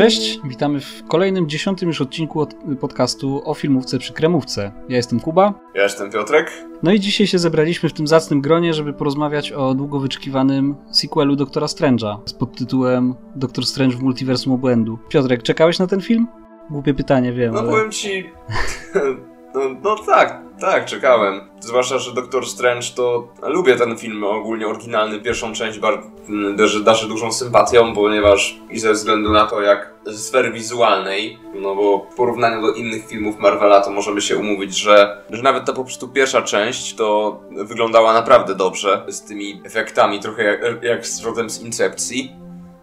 Cześć, witamy w kolejnym dziesiątym już odcinku od podcastu o filmówce przy kremówce. Ja jestem Kuba. Ja jestem Piotrek. No i dzisiaj się zebraliśmy w tym zacnym gronie, żeby porozmawiać o długo wyczekiwanym sequelu Doktora Strange'a z podtytułem Doktor Strange w Multiversum Obłędu. Piotrek, czekałeś na ten film? Głupie pytanie, wiem. No ale... powiem ci... No, no, tak, tak, czekałem. Zwłaszcza, że Doctor Strange to... Lubię ten film ogólnie oryginalny, pierwszą część darzy, darzy dużą sympatią, ponieważ i ze względu na to, jak ze sfery wizualnej, no bo w porównaniu do innych filmów Marvela, to możemy się umówić, że, że nawet ta po prostu pierwsza część to wyglądała naprawdę dobrze, z tymi efektami, trochę jak, jak z rodem z Incepcji.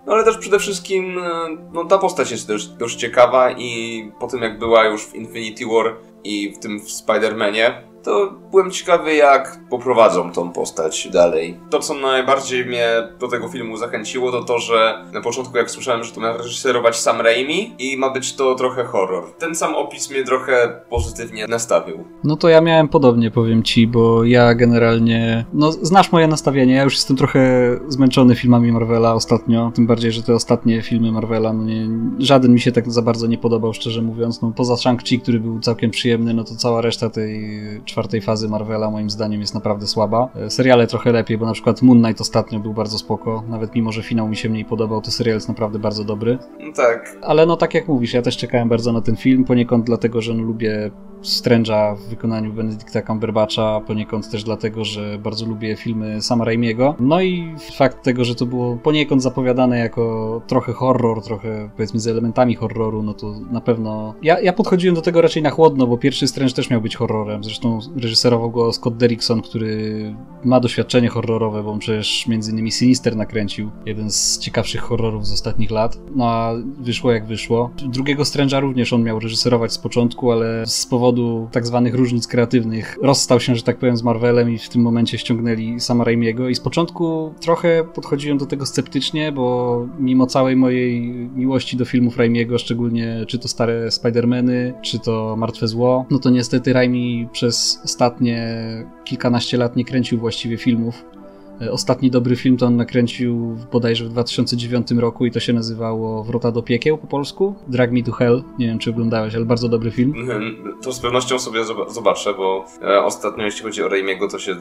No ale też przede wszystkim e, no, ta postać jest dość, dość ciekawa i po tym jak była już w Infinity War i w tym w Spider-Manie, to byłem ciekawy, jak poprowadzą tą postać dalej. To, co najbardziej mnie do tego filmu zachęciło, to to, że na początku, jak słyszałem, że to ma reżyserować Sam Raimi i ma być to trochę horror. Ten sam opis mnie trochę pozytywnie nastawił. No to ja miałem podobnie, powiem ci, bo ja generalnie, no znasz moje nastawienie, ja już jestem trochę zmęczony filmami Marvela ostatnio, tym bardziej, że te ostatnie filmy Marvela, no nie, żaden mi się tak za bardzo nie podobał, szczerze mówiąc, no poza Shang-Chi, który był całkiem przyjemny, no to cała reszta tej czwartej fazy Marvela moim zdaniem jest naprawdę słaba. E, seriale trochę lepiej, bo na przykład Moon Knight ostatnio był bardzo spoko, nawet mimo, że finał mi się mniej podobał, to serial jest naprawdę bardzo dobry. No tak. Ale no tak jak mówisz, ja też czekałem bardzo na ten film, poniekąd dlatego, że no, lubię Strange'a w wykonaniu Benedicta Cumberbatcha, poniekąd też dlatego, że bardzo lubię filmy Sama Raimiego. No i fakt tego, że to było poniekąd zapowiadane jako trochę horror, trochę powiedzmy z elementami horroru, no to na pewno... Ja, ja podchodziłem do tego raczej na chłodno, bo pierwszy Strange też miał być horrorem. Zresztą reżyserował go Scott Derrickson, który ma doświadczenie horrorowe, bo on przecież między innymi Sinister nakręcił, jeden z ciekawszych horrorów z ostatnich lat. No a wyszło jak wyszło. Drugiego Strange'a również on miał reżyserować z początku, ale z powodu powodu tak zwanych różnic kreatywnych rozstał się, że tak powiem, z Marvelem i w tym momencie ściągnęli sama Raimiego i z początku trochę podchodziłem do tego sceptycznie, bo mimo całej mojej miłości do filmów Raimiego, szczególnie czy to stare Spider-Many, czy to Martwe Zło, no to niestety Raimi przez ostatnie kilkanaście lat nie kręcił właściwie filmów. E, ostatni dobry film to on nakręcił bodajże w 2009 roku i to się nazywało Wrota do piekieł po polsku. Drag Me to Hell. Nie wiem, czy oglądałeś, ale bardzo dobry film. Mhm. To z pewnością sobie zobaczę, bo e, ostatnio jeśli chodzi o Raimiego, to się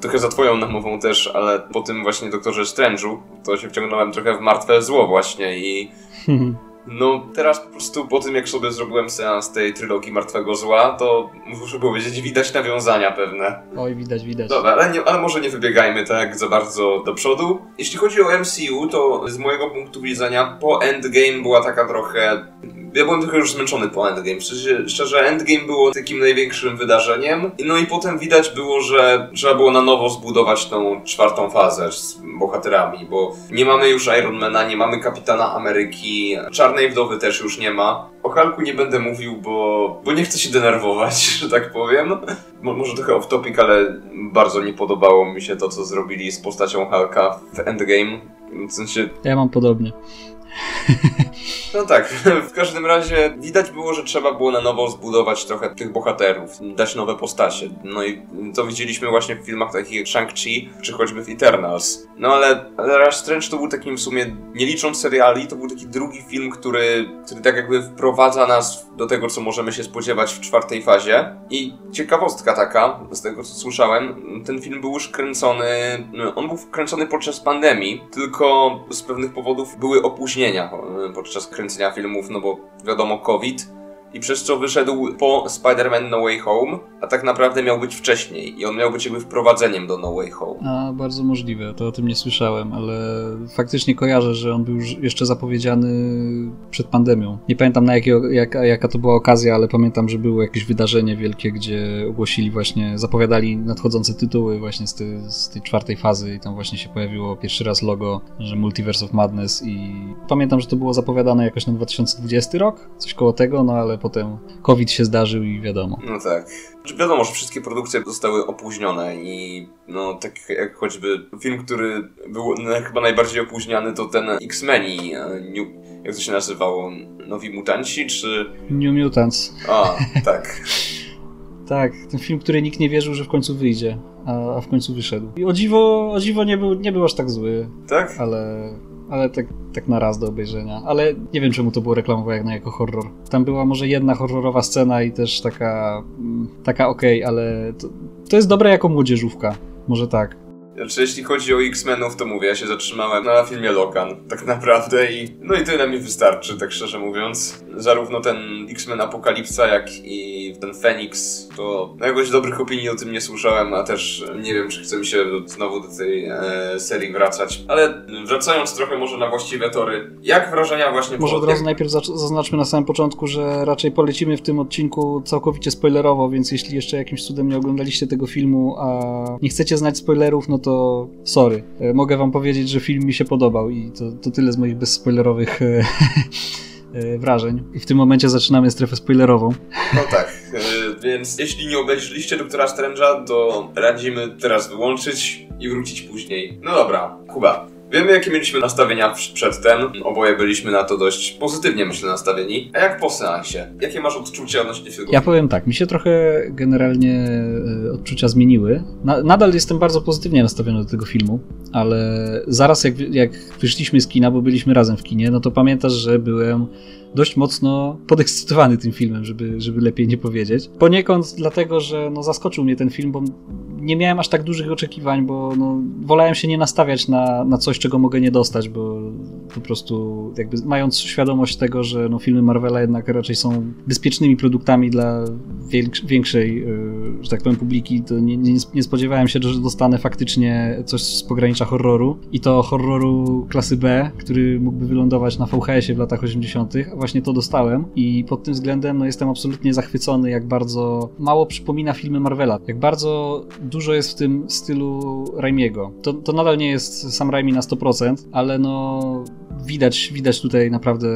trochę za twoją namową też, ale po tym właśnie Doktorze Strange'u to się wciągnąłem trochę w martwe zło właśnie i No, teraz po prostu po tym, jak sobie zrobiłem seans tej trylogii Martwego Zła, to muszę powiedzieć, widać nawiązania pewne. Oj, widać, widać. Dobra, ale, nie, ale może nie wybiegajmy tak za bardzo do przodu. Jeśli chodzi o MCU, to z mojego punktu widzenia po Endgame była taka trochę ja byłem trochę już zmęczony po Endgame. Szczerze, szczerze, Endgame było takim największym wydarzeniem. No i potem widać było, że trzeba było na nowo zbudować tą czwartą fazę bohaterami, bo nie mamy już Ironmana, nie mamy Kapitana Ameryki, Czarnej Wdowy też już nie ma. O Hulku nie będę mówił, bo, bo nie chcę się denerwować, że tak powiem. Może trochę off topic, ale bardzo nie podobało mi się to, co zrobili z postacią Hulka w Endgame. W sensie... Ja mam podobnie. No tak, w każdym razie widać było, że trzeba było na nowo zbudować trochę tych bohaterów, dać nowe postacie. No i to widzieliśmy właśnie w filmach takich jak Shang-Chi, czy choćby w Eternals. No ale, Rush Strange to był takim w sumie, nie licząc seriali, to był taki drugi film, który, który tak jakby wprowadza nas do tego, co możemy się spodziewać w czwartej fazie. I ciekawostka taka, z tego co słyszałem, ten film był już kręcony, on był kręcony podczas pandemii, tylko z pewnych powodów były opóźnienia podczas kręcenia filmów, no bo wiadomo, COVID i przez co wyszedł po Spider-Man No Way Home, a tak naprawdę miał być wcześniej i on miał być jakby wprowadzeniem do No Way Home. A, bardzo możliwe, to o tym nie słyszałem, ale faktycznie kojarzę, że on był jeszcze zapowiedziany przed pandemią. Nie pamiętam na jakiego, jak, jaka to była okazja, ale pamiętam, że było jakieś wydarzenie wielkie, gdzie ogłosili właśnie, zapowiadali nadchodzące tytuły właśnie z, tej, z tej czwartej fazy i tam właśnie się pojawiło pierwszy raz logo, że Multiverse of Madness i pamiętam, że to było zapowiadane jakoś na 2020 rok, coś koło tego, no ale potem COVID się zdarzył i wiadomo. No tak. Wiadomo, że wszystkie produkcje zostały opóźnione i no tak jak choćby film, który był chyba najbardziej opóźniony to ten X-Meni, e, jak to się nazywało? Nowi Mutanci czy... New Mutants. A, tak. tak, ten film, który nikt nie wierzył, że w końcu wyjdzie, a, a w końcu wyszedł. I o dziwo, o dziwo nie, był, nie był aż tak zły. Tak? Ale ale tak, tak na raz do obejrzenia. Ale nie wiem, czemu to było reklamowane jako horror. Tam była może jedna horrorowa scena i też taka, mm, taka okej, okay, ale to, to jest dobre jako młodzieżówka. Może tak. Znaczy, jeśli chodzi o X-Menów, to mówię, ja się zatrzymałem na filmie Logan, tak naprawdę i no i tyle mi wystarczy, tak szczerze mówiąc. Zarówno ten X-Men Apokalipsa, jak i ten Phoenix, to no jakoś dobrych opinii o tym nie słyszałem, a też nie wiem, czy chce mi się znowu do tej e, serii wracać. Ale wracając trochę może na właściwe tory, jak wrażenia właśnie... Może od razu najpierw zaznaczmy na samym początku, że raczej polecimy w tym odcinku całkowicie spoilerowo, więc jeśli jeszcze jakimś cudem nie oglądaliście tego filmu, a nie chcecie znać spoilerów, no to sorry. E, mogę wam powiedzieć, że film mi się podobał i to, to tyle z moich bezspoilerowych e, e, wrażeń. I w tym momencie zaczynamy strefę spoilerową. No tak, więc jeśli nie obejrzeliście Doktora Strange'a, to radzimy teraz wyłączyć i wrócić później. No dobra, Kuba, Wiemy, jakie mieliśmy nastawienia przedtem. Oboje byliśmy na to dość pozytywnie, myślę, nastawieni. A jak po seansie? Jakie masz odczucia odnośnie filmu? Ja powiem tak, mi się trochę generalnie e, odczucia zmieniły. nadal jestem bardzo pozytywnie nastawiony do tego filmu, ale zaraz jak, jak wyszliśmy z kina, bo byliśmy razem w kinie, no to pamiętasz, że byłem dość mocno podekscytowany tym filmem, żeby, żeby lepiej nie powiedzieć. Poniekąd dlatego, że no, zaskoczył mnie ten film, bo nie miałem aż tak dużych oczekiwań, bo no, wolałem się nie nastawiać na, na coś, czego mogę nie dostać, bo po prostu jakby mając świadomość tego, że no, filmy Marvela jednak raczej są bezpiecznymi produktami dla większej, y, że tak powiem, publiki, to nie, nie, nie spodziewałem się, że dostanę faktycznie coś z pogranicza horroru i to horroru klasy B, który mógłby wylądować na VHS-ie w latach 80., a właśnie to dostałem i pod tym względem no, jestem absolutnie zachwycony, jak bardzo mało przypomina filmy Marvela, jak bardzo dużo jest w tym stylu Raimiego. To, to nadal nie jest sam Raimi na 100%, ale no widać, widać tutaj naprawdę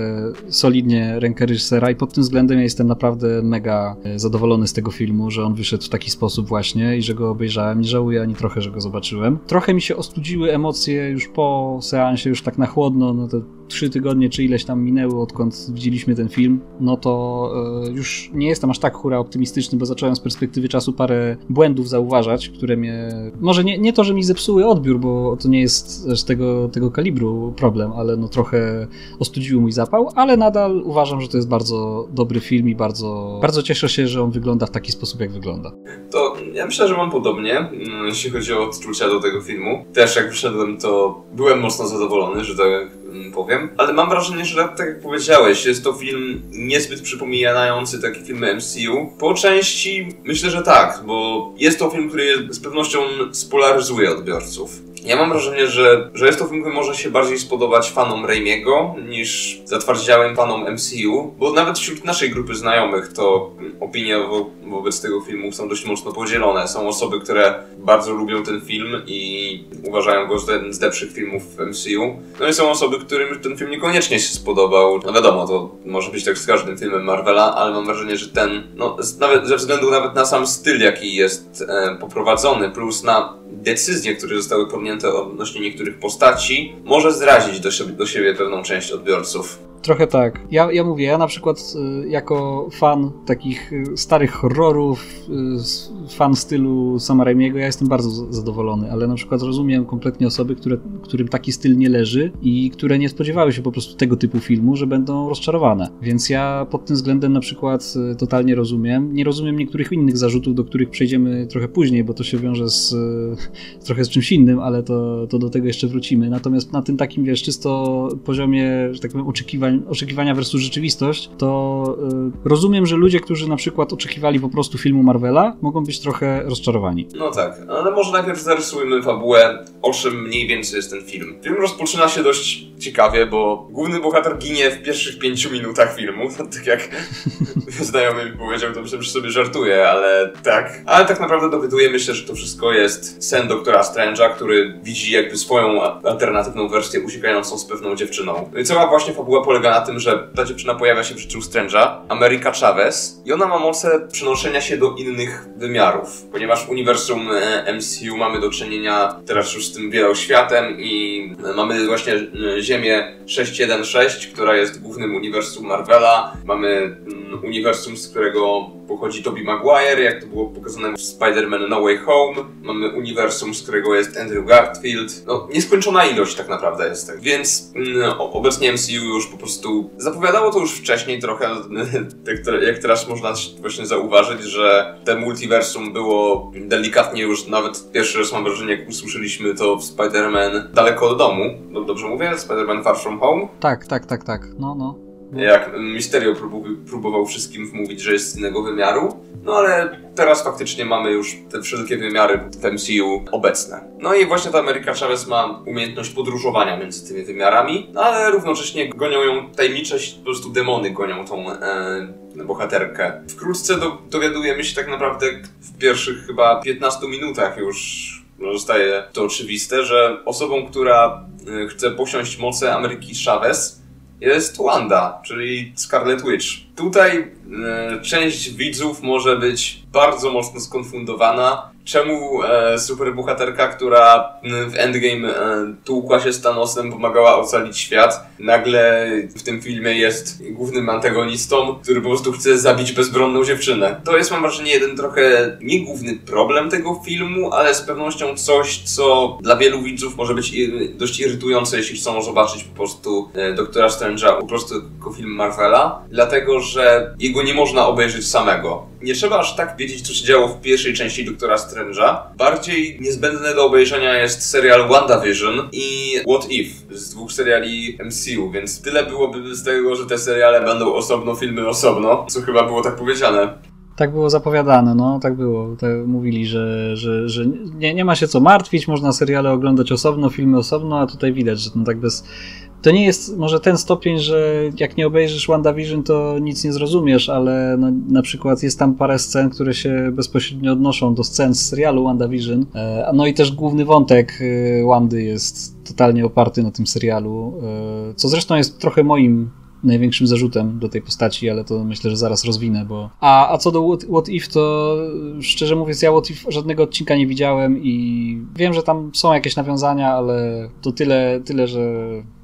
solidnie rękę reżysera i pod tym względem ja jestem naprawdę mega e, zadowolony z tego filmu, że on wyszedł w taki sposób właśnie i że go obejrzałem. Nie żałuję ani trochę, że go zobaczyłem. Trochę mi się ostudziły emocje już po seansie, już tak na chłodno, no to trzy tygodnie czy ileś tam minęły, odkąd widzieliśmy ten film, no to e, już nie jestem aż tak hura optymistyczny, bo zacząłem z perspektywy czasu parę błędów zauważać, które mnie... Może nie, nie to, że mi zepsuły odbiór, bo to nie jest z tego, tego kalibru problem, ale no trochę ostudziły mój zapał, ale nadal uważam, że to jest bardzo dobry film i bardzo, bardzo cieszę się, że on wygląda w taki sposób, jak wygląda. To ja myślę, że mam podobnie, mm, jeśli chodzi o odczucia do tego filmu. Też jak wyszedłem, to byłem mocno zadowolony, że tak Mm, powiem, ale mam wrażenie, że tak jak powiedziałeś, jest to film niezbyt przypominający takie filmy MCU. Po części myślę, że tak, bo jest to film, który z pewnością spolaryzuje odbiorców. Ja mam wrażenie, że, że jest to film, który może się bardziej spodobać fanom Raimiego niż zatwardziałym fanom MCU, bo nawet wśród naszej grupy znajomych to opinie wo wobec tego filmu są dość mocno podzielone. Są osoby, które bardzo lubią ten film i uważają go za jeden z lepszych filmów w MCU. No i są osoby, którym ten film niekoniecznie się spodobał. No wiadomo, to może być tak z każdym filmem Marvela, ale mam wrażenie, że ten, no nawet ze względu nawet na sam styl, jaki jest e, poprowadzony, plus na decyzje, które zostały podjęte odnośnie niektórych postaci, może zrazić do siebie, do siebie pewną część odbiorców. Trochę tak. Ja, ja mówię, ja na przykład y, jako fan takich y, starych horrorów, y, fan stylu Sama Raimiego, ja jestem bardzo zadowolony, ale na przykład rozumiem kompletnie osoby, które, którym taki styl nie leży i które nie spodziewały się po prostu tego typu filmu, że będą rozczarowane. Więc ja pod tym względem na przykład totalnie rozumiem. Nie rozumiem niektórych innych zarzutów, do których przejdziemy trochę później, bo to się wiąże z, trochę z czymś innym, ale to, to do tego jeszcze wrócimy. Natomiast na tym takim, wiesz, czysto poziomie, że tak powiem, oczekiwań oczekiwań, oczekiwania versus rzeczywistość, to y, rozumiem, że ludzie, którzy na przykład oczekiwali po prostu filmu Marvela, mogą być trochę rozczarowani. No tak, ale może najpierw zarysujmy fabułę, o czym mniej więcej jest ten film. Film rozpoczyna się dość ciekawie, bo główny bohater ginie w pierwszych pięciu minutach filmu. tak jak znajomy mi powiedział, to myślę, że sobie żartuje, ale tak. Ale tak naprawdę dowiadujemy się, że to wszystko jest sen doktora Strange'a, który widzi jakby swoją alternatywną wersję uciekającą z pewną dziewczyną. No i cała właśnie fabuła polega na tym, że ta dziewczyna pojawia się w życiu Strange'a, Ameryka Chavez, i ona ma moce przenoszenia się do innych wymiarów. Ponieważ w uniwersum e, MCU mamy do czynienia teraz już z tym wieloświatem i mamy właśnie Ziemię 616, która jest głównym uniwersum Marvela. Mamy mm, uniwersum, z którego pochodzi Tobey Maguire, jak to było pokazane w Spider-Man No Way Home. Mamy uniwersum, z którego jest Andrew Garfield. No, nieskończona ilość tak naprawdę jest. Tak. Więc mm, obecnie MCU już po prostu zapowiadało to już wcześniej trochę, jak teraz można właśnie zauważyć, że te multiversum było delikatnie już nawet pierwszy raz mam wrażenie, jak usłyszeliśmy to w Spider-Man daleko od domu. Dobrze mówię? Spider-Man Far From Home? Tak, tak, tak, tak. No, no. Jak Mysterio próbował wszystkim wmówić, że jest z innego wymiaru. No ale teraz faktycznie mamy już te wszelkie wymiary w MCU obecne. No i właśnie ta Ameryka Chavez ma umiejętność podróżowania między tymi wymiarami, no ale równocześnie gonią ją tajemniczość, po prostu demony gonią tą e, bohaterkę. Wkrótce do, dowiadujemy się tak naprawdę w pierwszych chyba 15 minutach już zostaje to oczywiste, że osobą, która e, chce posiąść moce Ameryki Chavez jest Wanda, czyli Scarlet Witch. Tutaj e, część widzów może być bardzo mocno skonfundowana. Czemu e, superbohaterka, która w Endgame e, tłukła się z Thanosem, pomagała ocalić świat, nagle w tym filmie jest głównym antagonistą, który po prostu chce zabić bezbronną dziewczynę. To jest, mam wrażenie, jeden trochę nie główny problem tego filmu, ale z pewnością coś, co dla wielu widzów może być dość irytujące, jeśli chcą zobaczyć po prostu e, Doktora Strange'a po prostu jako film Marvela, dlatego, że jego nie można obejrzeć samego. Nie trzeba aż tak wiedzieć, co się działo w pierwszej części Doktora Strange'a. Bardziej niezbędne do obejrzenia jest serial WandaVision i What If z dwóch seriali MCU, więc tyle byłoby z tego, że te seriale będą osobno, filmy osobno, co chyba było tak powiedziane. Tak było zapowiadane, no, tak było. Tak mówili, że, że, że nie, nie ma się co martwić, można seriale oglądać osobno, filmy osobno, a tutaj widać, że to tak bez, to nie jest może ten stopień, że jak nie obejrzysz WandaVision, to nic nie zrozumiesz, ale no, na przykład jest tam parę scen, które się bezpośrednio odnoszą do scen z serialu WandaVision. E, no i też główny wątek e, Wandy jest totalnie oparty na tym serialu, e, co zresztą jest trochę moim największym zarzutem do tej postaci, ale to myślę, że zaraz rozwinę, bo... A, a co do What, What If, to szczerze mówiąc, ja What If żadnego odcinka nie widziałem i wiem, że tam są jakieś nawiązania, ale to tyle, tyle że...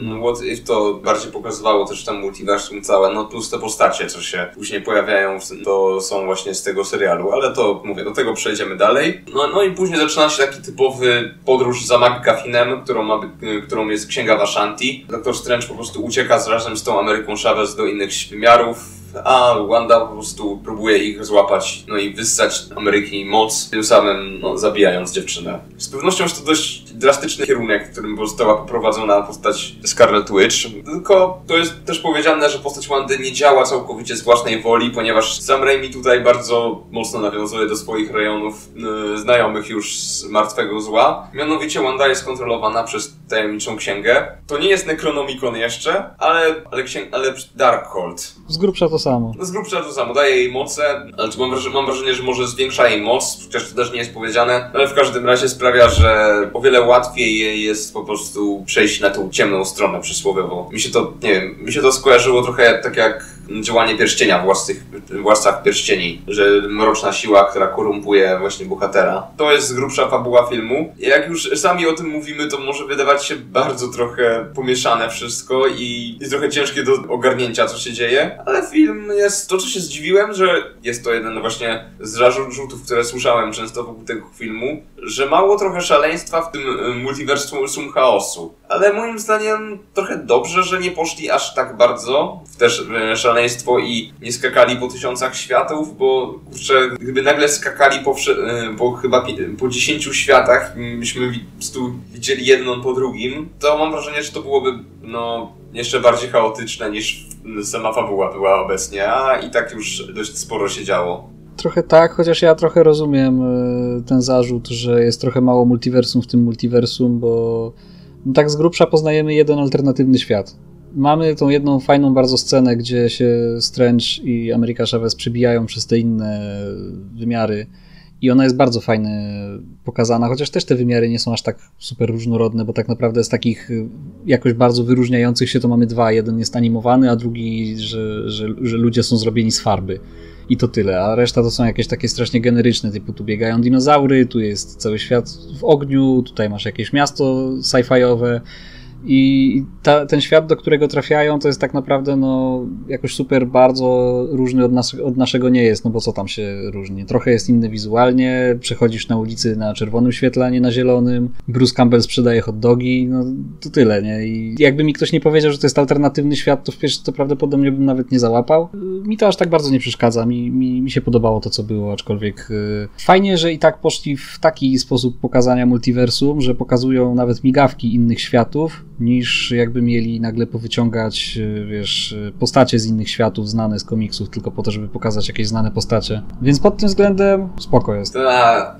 No, What If to bardziej pokazywało też tam multiversum całe, no plus te postacie, co się później pojawiają, to są właśnie z tego serialu, ale to, mówię, do tego przejdziemy dalej. No, no i później zaczyna się taki typowy podróż za McGuffinem, którą, ma, którą jest Księga Vashanti. Doktor Strange po prostu ucieka razem z tą Ameryką Ameryką Chavez do innych wymiarów, a Wanda po prostu próbuje ich złapać, no i wyssać Ameryki moc, tym samym no, zabijając dziewczynę. Z pewnością jest to dość drastyczny kierunek, w którym została poprowadzona postać Scarlet Witch, tylko to jest też powiedziane, że postać Wandy nie działa całkowicie z własnej woli, ponieważ Sam Raimi tutaj bardzo mocno nawiązuje do swoich rejonów yy, znajomych już z Martwego Zła. Mianowicie Wanda jest kontrolowana przez tajemniczą księgę. To nie jest Necronomicon jeszcze, ale, ale, księg, ale Darkhold. Z grubsza to samo. No z grubsza to samo, daje jej moce, ale mam, wrażenie, mam wrażenie, że może zwiększa jej moc, chociaż to też nie jest powiedziane, ale w każdym razie sprawia, że o wiele łatwiej jej jest po prostu przejść na tą ciemną stronę przysłowiowo. Mi się to, nie wiem, mi się to skojarzyło trochę tak jak działanie pierścienia w władcach, pierścieni, że mroczna siła, która korumpuje właśnie bohatera. To jest grubsza fabuła filmu. Jak już sami o tym mówimy, to może wydawać się bardzo trochę pomieszane wszystko i jest trochę ciężkie do ogarnięcia, co się dzieje, ale film jest, to co się zdziwiłem, że jest to jeden właśnie z zarzutów, które słyszałem często wokół tego filmu, że mało trochę szaleństwa w tym y, multiversum chaosu. Ale moim zdaniem trochę dobrze, że nie poszli aż tak bardzo w też y, szaleństwo i nie skakali po tysiącach światów, bo kurczę, gdyby nagle skakali po, y, po chyba po dziesięciu światach, byśmy widzieli jedną po drugim, to mam wrażenie, że to byłoby no jeszcze bardziej chaotyczne niż sama fabuła była obecnie, a i tak już dość sporo się działo. Trochę tak, chociaż ja trochę rozumiem e, ten zarzut, że jest trochę mało multiversum w tym multiversum, bo no tak z grubsza poznajemy jeden alternatywny świat. Mamy tą jedną fajną bardzo scenę, gdzie się Strange i Ameryka Chavez przebijają przez te inne wymiary i ona jest bardzo fajnie pokazana, chociaż też te wymiary nie są aż tak super różnorodne, bo tak naprawdę z takich y, jakoś bardzo wyróżniających się to mamy dwa. Jeden jest animowany, a drugi, że, że, że ludzie są zrobieni z farby. I to tyle, a reszta to są jakieś takie strasznie generyczne, typu tu biegają dinozaury, tu jest cały świat w ogniu, tutaj masz jakieś miasto sci-fiowe I ta, ten świat, do którego trafiają, to jest tak naprawdę no, jakoś super bardzo różny od, nas, od naszego nie jest, no bo co tam się różni? Trochę jest inny wizualnie, przechodzisz na ulicy na czerwonym świetle, a nie na zielonym. Bruce Campbell sprzedaje hot dogi, no to tyle, nie? I jakby mi ktoś nie powiedział, że to jest alternatywny świat, to w to prawdopodobnie bym nawet nie załapał. Mi to aż tak bardzo nie przeszkadza, mi, mi, mi się podobało to, co było, aczkolwiek yy, fajnie, że i tak poszli w taki sposób pokazania multiversum, że pokazują nawet migawki innych światów, niż jakby mieli nagle powyciągać, e, wiesz, e, postacie z innych światów znane z komiksów, tylko po to, żeby pokazać jakieś znane postacie. Więc pod tym względem spoko jest.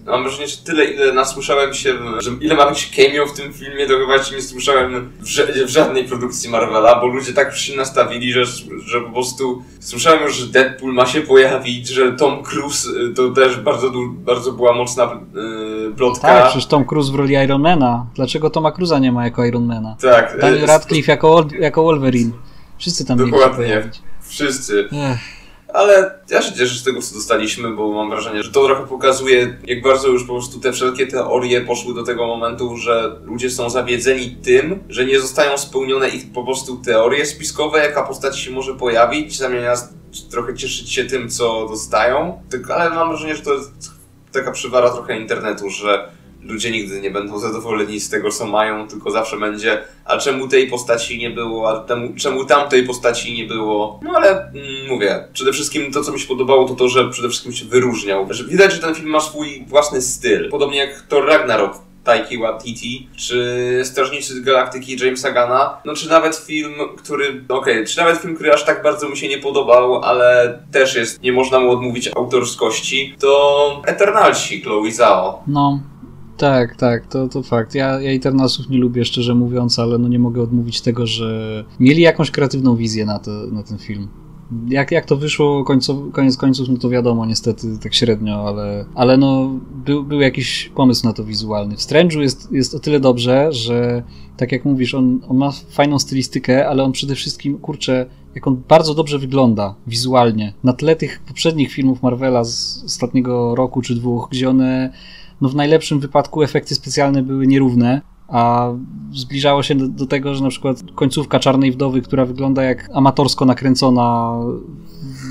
Mam wrażenie, że tyle, ile nasłyszałem się, że ile ma być cameo w tym filmie, to chyba jeszcze nie słyszałem w, w żadnej produkcji Marvela, bo ludzie tak się nastawili, że, że po prostu słyszałem już, że Deadpool ma się pojawić, że Tom Cruise y, to też bardzo, bardzo była mocna yy, plotka. Tak, przecież Tom Cruise w roli Ironmana. Dlaczego Toma Cruza nie ma jako Ironmana? Tak. Daniel Radcliffe jako, jako Wolverine. Wszyscy tam Dokładnie. Wszyscy. Ech. Ale ja się cieszę z tego, co dostaliśmy, bo mam wrażenie, że to trochę pokazuje, jak bardzo już po prostu te wszelkie teorie poszły do tego momentu, że ludzie są zawiedzeni tym, że nie zostają spełnione ich po prostu teorie spiskowe, jaka postać się może pojawić, zamiast trochę cieszyć się tym, co dostają. Ale mam wrażenie, że to jest taka przywara trochę internetu, że ludzie nigdy nie będą zadowoleni z tego, co mają, tylko zawsze będzie, a czemu tej postaci nie było, a temu, czemu tamtej postaci nie było. No ale mm, mówię, przede wszystkim to, co mi się podobało, to to, że przede wszystkim się wyróżniał. Że widać, że ten film ma swój własny styl. Podobnie jak Thor Ragnarok Taiki Waititi, czy Strażnicy Galaktyki Jamesa Gana, no czy nawet film, który, okej, okay, czy nawet film, który aż tak bardzo mi się nie podobał, ale też jest, nie można mu odmówić autorskości, to Eternalsi Chloe Zhao. No, tak, tak, to, to fakt. Ja, ja Eternalsów nie lubię, szczerze mówiąc, ale no nie mogę odmówić tego, że mieli jakąś kreatywną wizję na, to, na ten film. Jak, jak to wyszło końcow, koniec końców, no to wiadomo, niestety tak średnio, ale, ale no był, był jakiś pomysł na to wizualny. W Strange'u jest, jest o tyle dobrze, że tak jak mówisz, on, on ma fajną stylistykę, ale on przede wszystkim, kurczę, jak on bardzo dobrze wygląda wizualnie. Na tle tych poprzednich filmów Marvela z ostatniego roku czy dwóch, gdzie one no w najlepszym wypadku efekty specjalne były nierówne, a zbliżało się do, do, tego, że na przykład końcówka Czarnej Wdowy, która wygląda jak amatorsko nakręcona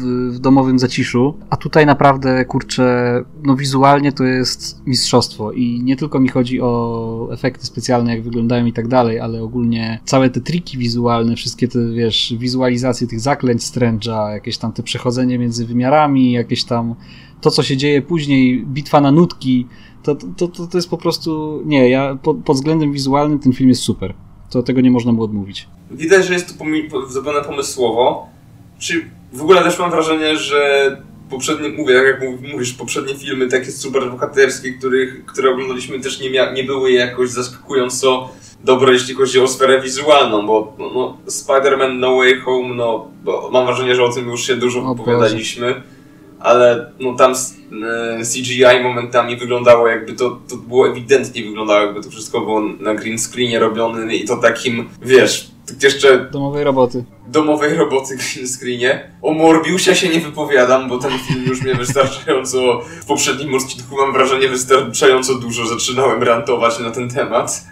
w, domowym zaciszu, a tutaj naprawdę, kurczę, no wizualnie to jest mistrzostwo i nie tylko mi chodzi o efekty specjalne, jak wyglądają i tak dalej, ale ogólnie całe te triki wizualne, wszystkie te, wiesz, wizualizacje tych zaklęć Strange'a, jakieś tam te przechodzenie między wymiarami, jakieś tam to, co się dzieje później, bitwa na nutki, to, to, to, to jest po prostu. Nie, ja pod, pod względem wizualnym ten film jest super. To tego nie można mu odmówić. Widać, że jest to zrobione pomysłowo. Czy w ogóle też mam wrażenie, że poprzednie, mówię, jak mówisz, poprzednie filmy takie super bohaterskie, których, które oglądaliśmy też nie, mia- nie były jakoś zaskakująco dobre, jeśli chodzi o sferę wizualną, bo no, no Spider-Man No Way Home, no, mam wrażenie, że o tym już się dużo opowiadaliśmy ale no tam e, CGI momentami wyglądało jakby to, to było ewidentnie wyglądało jakby to wszystko było na green screenie robione i to takim, wiesz, jeszcze... Domowej roboty. Domowej roboty green screenie. O Morbiusie się nie wypowiadam, bo ten film już mnie wystarczająco w poprzednim odcinku mam wrażenie wystarczająco dużo zaczynałem rantować na ten temat.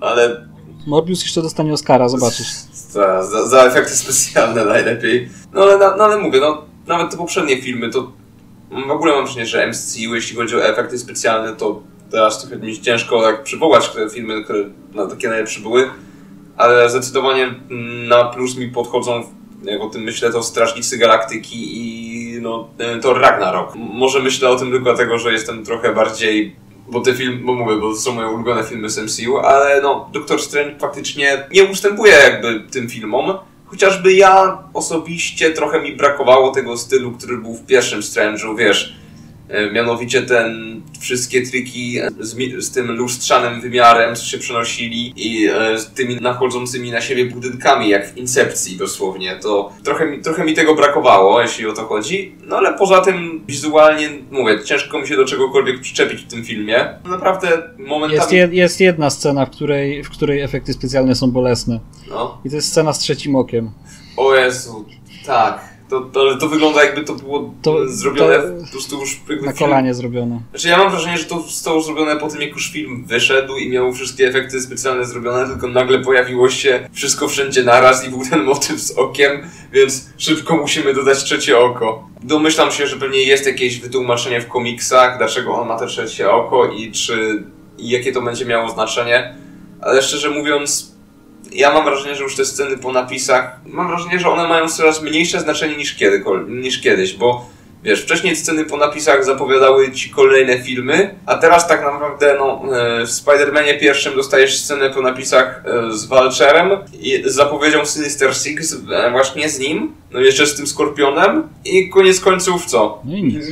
Ale... Morbius jeszcze dostanie Oscara, zobaczysz. Za, za, za efekty specjalne najlepiej. No ale, no, ale mówię, no nawet te poprzednie filmy, to w ogóle mam wrażenie, że MCU, jeśli chodzi o efekty specjalne, to teraz trochę mi ciężko tak przywołać te filmy, które na takie najlepsze były, ale zdecydowanie na plus mi podchodzą, jak o tym myślę, to Strażnicy Galaktyki i no, to Ragnarok. Może myślę o tym tylko dlatego, że jestem trochę bardziej bo te filmy, bo mówię, bo to są moje ulubione filmy z MCU, ale no, Doctor Strange faktycznie nie ustępuje jakby tym filmom, Chociażby ja osobiście trochę mi brakowało tego stylu, który był w pierwszym Strange'u, wiesz, mianowicie ten wszystkie triki z, z, tym lustrzanym wymiarem, co się przenosili i e, z tymi nachodzącymi na siebie budynkami, jak w Incepcji dosłownie, to trochę mi, trochę mi tego brakowało, jeśli o to chodzi. No ale poza tym wizualnie, mówię, ciężko mi się do czegokolwiek przyczepić w tym filmie. Naprawdę momentami... Jest, je, jest jedna scena, w której, w której efekty specjalne są bolesne. No. I to jest scena z trzecim okiem. O Jezu, tak To, to, to wygląda jakby to było to, zrobione to po prostu już... Na kolanie film... zrobione. Znaczy ja mam wrażenie, że to zostało zrobione po tym, jak już film wyszedł i miał wszystkie efekty specjalne zrobione, tylko nagle pojawiło się wszystko wszędzie naraz i był ten motyw z okiem, więc szybko musimy dodać trzecie oko. Domyślam się, że pewnie jest jakieś wytłumaczenie w komiksach, dlaczego on ma te trzecie oko i czy i jakie to będzie miało znaczenie, ale szczerze mówiąc, ja mam wrażenie, że już te sceny po napisach, mam wrażenie, że one mają coraz mniejsze znaczenie niż, kiedy, niż kiedyś, bo wiesz, wcześniej sceny po napisach zapowiadały ci kolejne filmy, a teraz tak naprawdę, no, e, w Spider-Manie pierwszym dostajesz scenę po napisach e, z Vulturem i z zapowiedzią Sinister Six e, właśnie z nim, no jeszcze z tym Skorpionem i koniec końców co? No i nic.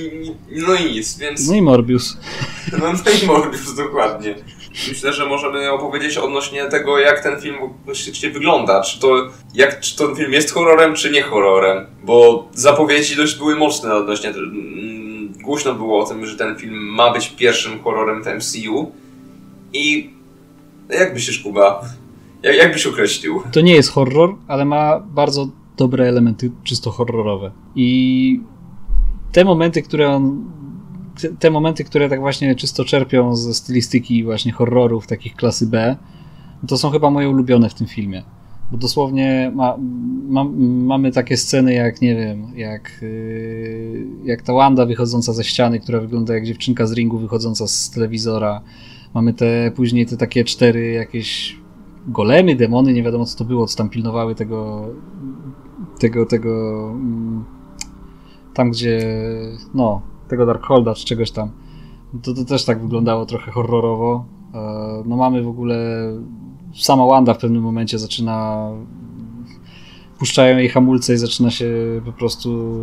No i nic, więc... No i Morbius. No, no i Morbius, dokładnie. Myślę, że możemy opowiedzieć odnośnie tego, jak ten film właściwie wygląda. Czy to, jak, czy ten film jest horrorem, czy nie horrorem. Bo zapowiedzi dość były mocne odnośnie... Mm, głośno było o tym, że ten film ma być pierwszym horrorem w MCU. I jak byś Kuba? Jak, jak byś określił? To nie jest horror, ale ma bardzo dobre elementy czysto horrorowe. I te momenty, które on te momenty, które tak właśnie czysto czerpią ze stylistyki właśnie horrorów takich klasy B, to są chyba moje ulubione w tym filmie. Bo dosłownie ma, ma, mamy takie sceny jak, nie wiem, jak, yy, jak ta Wanda wychodząca ze ściany, która wygląda jak dziewczynka z ringu wychodząca z telewizora. Mamy te później te takie cztery jakieś golemy, demony, nie wiadomo co to było, co tam pilnowały tego tego, tego mm, tam gdzie no, tego Darkholda czy czegoś tam. To, to też tak wyglądało trochę horrorowo. E, no mamy w ogóle sama Wanda w pewnym momencie zaczyna puszczają jej hamulce i zaczyna się po prostu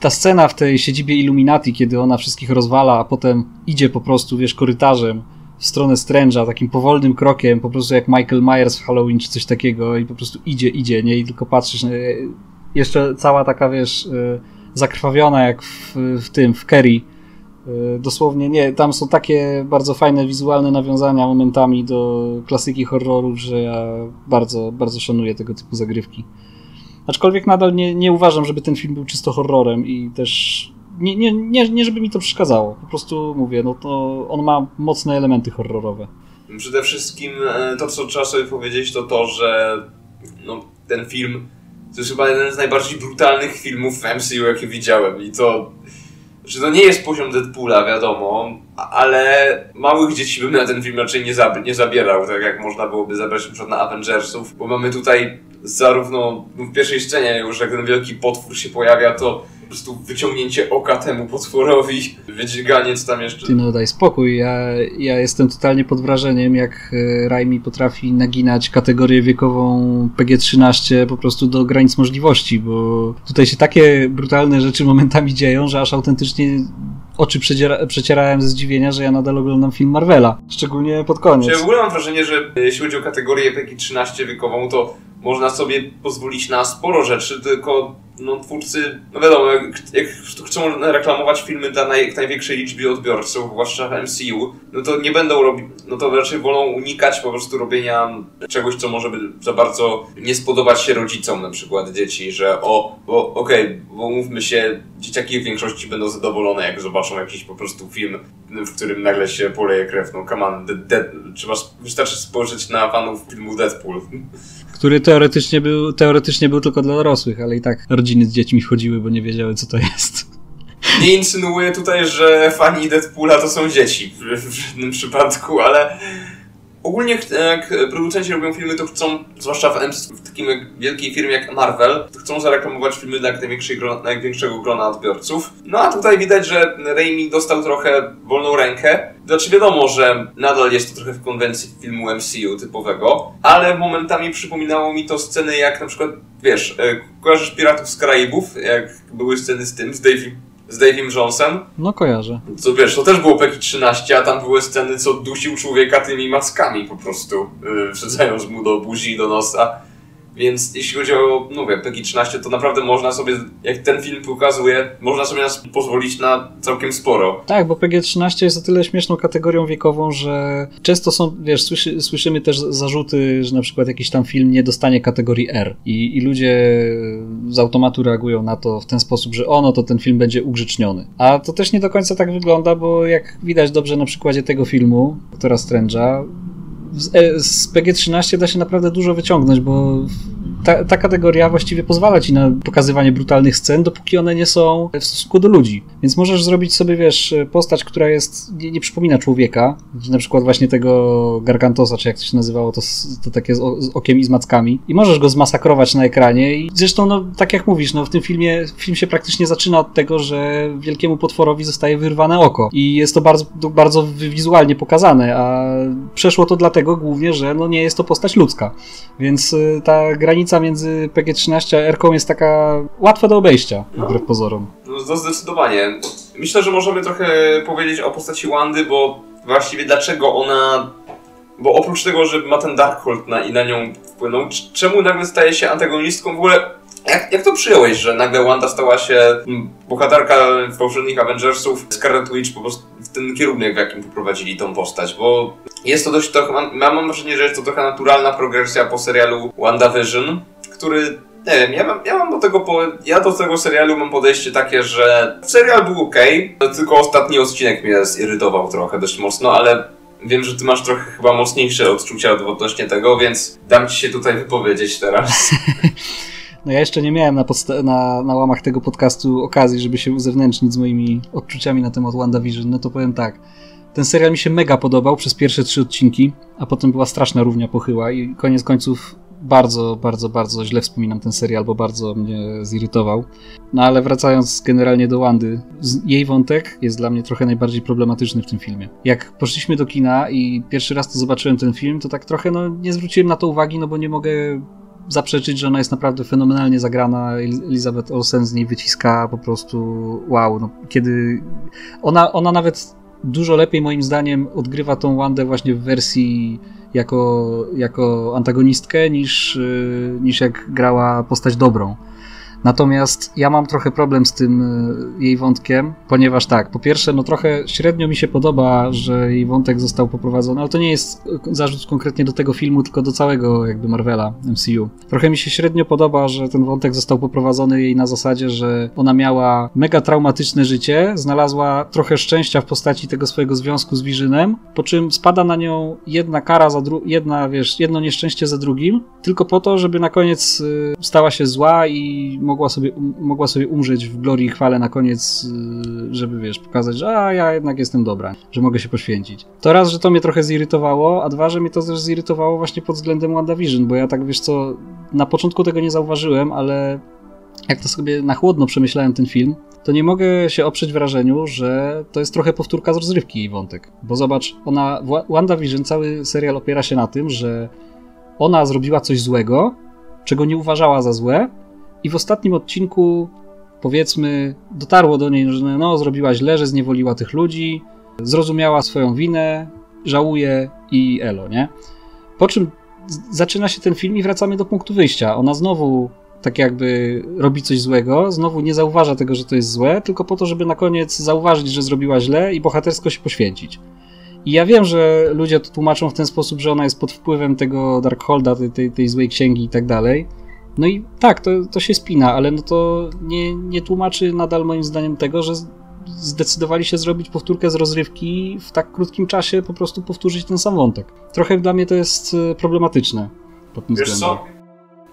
ta scena w tej siedzibie Illuminati, kiedy ona wszystkich rozwala, a potem idzie po prostu, wiesz, korytarzem w stronę Strange'a, takim powolnym krokiem, po prostu jak Michael Myers w Halloween czy coś takiego i po prostu idzie, idzie, nie? I tylko patrzysz, jeszcze cała taka, wiesz, y, zakrwawiona jak w, w tym, w Kerry. Y, dosłownie nie, tam są takie bardzo fajne wizualne nawiązania momentami do klasyki horrorów, że ja bardzo, bardzo szanuję tego typu zagrywki. Aczkolwiek nadal nie, nie uważam, żeby ten film był czysto horrorem i też nie, nie, nie, nie żeby mi to przeszkadzało. Po prostu mówię, no to on ma mocne elementy horrorowe. Przede wszystkim e, to, co trzeba sobie powiedzieć, to to, że no, ten film to jest chyba jeden z najbardziej brutalnych filmów w MCU, jakie widziałem. I to, że to nie jest poziom Deadpoola, wiadomo, ale małych dzieci bym na ten film raczej nie, zab nie zabierał, tak jak można byłoby zabrać przykład na Avengersów, bo mamy tutaj zarówno w pierwszej scenie już, jak ten wielki potwór się pojawia, to po prostu wyciągnięcie oka temu potworowi, wydźganie co tam jeszcze. Ty no daj spokój, ja, ja jestem totalnie pod wrażeniem, jak e, Raimi potrafi naginać kategorię wiekową PG-13 po prostu do granic możliwości, bo tutaj się takie brutalne rzeczy momentami dzieją, że aż autentycznie oczy przeciera, przecierałem ze zdziwienia, że ja nadal oglądam film Marvela. Szczególnie pod koniec. Ja w ogóle mam wrażenie, że jeśli chodzi o kategorię PG-13 wiekową, to można sobie pozwolić na sporo rzeczy, tylko no, twórcy, no wiadomo, jak, jak chcą reklamować filmy dla naj, największej liczby odbiorców, zwłaszcza MCU, no to nie będą robić, no to raczej wolą unikać po prostu robienia czegoś, co może by za bardzo nie spodobać się rodzicom, na przykład dzieci, że o, bo okej, okay, bo mówmy się, dzieciaki w większości będą zadowolone, jak zobaczą jakiś po prostu film, w którym nagle się poleje krew, no come on, de, de, trzeba, wystarczy spojrzeć na fanów filmu Deadpool. Który teoretycznie był, teoretycznie był tylko dla dorosłych, ale i tak rodziny z dziećmi wchodziły, bo nie wiedziały, co to jest. Nie insynuuję tutaj, że fani Deadpoola to są dzieci w, żadnym przypadku, ale ogólnie jak producenci robią filmy, to chcą, zwłaszcza w, w takim wielkiej firmie jak Marvel, to chcą zareklamować filmy dla grona, największego grona odbiorców. No a tutaj widać, że Raimi dostał trochę wolną rękę. Znaczy wiadomo, że nadal jest to trochę w konwencji filmu MCU typowego, ale momentami przypominało mi to sceny jak na przykład, wiesz, e, kojarzysz Piratów z Karaibów, jak były sceny z tym, z Davey z Dave'em Jonesem. No kojarzę. Co wiesz, to też było Peki 13, a tam były sceny, co dusił człowieka tymi maskami po prostu, yy, wsadzając mu do buzi i do nosa. Więc jeśli chodzi o, no mówię, PG-13, to naprawdę można sobie, jak ten film pokazuje, można sobie nas pozwolić na całkiem sporo. Tak, bo PG-13 jest o tyle śmieszną kategorią wiekową, że często są, wiesz, słyszy, słyszymy też zarzuty, że na przykład jakiś tam film nie dostanie kategorii R i, i ludzie z automatu reagują na to w ten sposób, że ono to ten film będzie ugrzeczniony. A to też nie do końca tak wygląda, bo jak widać dobrze na przykładzie tego filmu, Doktora Strange'a, z, e, z PG-13 da się naprawdę dużo wyciągnąć, bo ta, ta, kategoria właściwie pozwala ci na pokazywanie brutalnych scen, dopóki one nie są w stosunku do ludzi. Więc możesz zrobić sobie, wiesz, postać, która jest, nie, nie przypomina człowieka, na przykład właśnie tego Gargantosa, czy jak to się nazywało, to, to takie z, z, okiem i z mackami, i możesz go zmasakrować na ekranie. I zresztą, no, tak jak mówisz, no, w tym filmie film się praktycznie zaczyna od tego, że wielkiemu potworowi zostaje wyrwane oko. I jest to bardzo, bardzo wizualnie pokazane, a przeszło to dlatego głównie, że no, nie jest to postać ludzka. Więc y, ta granica między PG-13 a r jest taka łatwa do obejścia, no. wbrew pozorom. No zdecydowanie. Myślę, że możemy trochę powiedzieć o postaci Wandy, bo właściwie dlaczego ona... Bo oprócz tego, że ma ten Darkhold na, i na nią wpłynął, czemu nagle staje się antagonistką? W ogóle jak, jak to przyjąłeś, że nagle Wanda stała się mm, bohaterka poprzednich Avengersów, Scarlet Witch po prostu w ten kierunek, w jakim poprowadzili tą postać, bo jest to dość trochę, mam, mam wrażenie, że jest to trochę naturalna progresja po serialu WandaVision, który nie wiem, ja mam, ja mam do tego po, ja do tego serialu mam podejście takie, że serial był ok, tylko ostatni odcinek mnie zirytował trochę dość mocno, ale wiem, że ty masz trochę chyba mocniejsze odczucia odnośnie tego, więc dam ci się tutaj wypowiedzieć teraz. No ja jeszcze nie miałem na, na, na łamach tego podcastu okazji, żeby się uzewnętrznić z moimi odczuciami na temat WandaVision, no to powiem tak. Ten serial mi się mega podobał przez pierwsze trzy odcinki, a potem była straszna równia pochyła i koniec końców bardzo, bardzo, bardzo źle wspominam ten serial, bo bardzo mnie zirytował. No ale wracając generalnie do Wandy, jej wątek jest dla mnie trochę najbardziej problematyczny w tym filmie. Jak poszliśmy do kina i pierwszy raz to zobaczyłem ten film, to tak trochę no, nie zwróciłem na to uwagi, no bo nie mogę zaprzeczyć, że ona jest naprawdę fenomenalnie zagrana. Elizabeth Olsen z niej wyciska po prostu wow. No, kiedy ona, ona nawet dużo lepiej moim zdaniem odgrywa tą Wandę właśnie w wersji jako, jako antagonistkę niż, y, niż jak grała postać dobrą. Natomiast ja mam trochę problem z tym e, jej wątkiem, ponieważ tak, po pierwsze, no trochę średnio mi się podoba, że jej wątek został poprowadzony, ale to nie jest zarzut konkretnie do tego filmu, tylko do całego jakby Marvela, MCU. Trochę mi się średnio podoba, że ten wątek został poprowadzony jej na zasadzie, że ona miała mega traumatyczne życie, znalazła trochę szczęścia w postaci tego swojego związku z Visionem, po czym spada na nią jedna kara za dru- jedna, wiesz, jedno nieszczęście za drugim, tylko po to, żeby na koniec y, stała się zła i mogła mogła sobie, mogła sobie umrzeć w glorii i chwale na koniec, y, żeby wiesz, pokazać, że a ja jednak jestem dobra, że mogę się poświęcić. To raz, że to mnie trochę zirytowało, a dwa, że mnie to też zirytowało właśnie pod względem WandaVision, bo ja tak wiesz co, na początku tego nie zauważyłem, ale jak to sobie na chłodno przemyślałem ten film, to nie mogę się oprzeć wrażeniu, że to jest trochę powtórka z rozrywki jej wątek. Bo zobacz, ona, WandaVision, cały serial opiera się na tym, że ona zrobiła coś złego, czego nie uważała za złe, i w ostatnim odcinku, powiedzmy, dotarło do niej, że no, zrobiła źle, że zniewoliła tych ludzi, zrozumiała swoją winę, żałuje i elo, nie? Po czym zaczyna się ten film i wracamy do punktu wyjścia. Ona znowu tak jakby robi coś złego, znowu nie zauważa tego, że to jest złe, tylko po to, żeby na koniec zauważyć, że zrobiła źle i bohatersko się poświęcić. I ja wiem, że ludzie to tłumaczą w ten sposób, że ona jest pod wpływem tego Darkholda, tej, tej, tej złej księgi i tak dalej, no i tak, to, to się spina, ale no to nie, nie tłumaczy nadal moim zdaniem tego, że zdecydowali się zrobić powtórkę z rozrywki w tak krótkim czasie, po prostu powtórzyć ten sam wątek. Trochę dla mnie to jest e, problematyczne pod tym Wiesz względem. Co?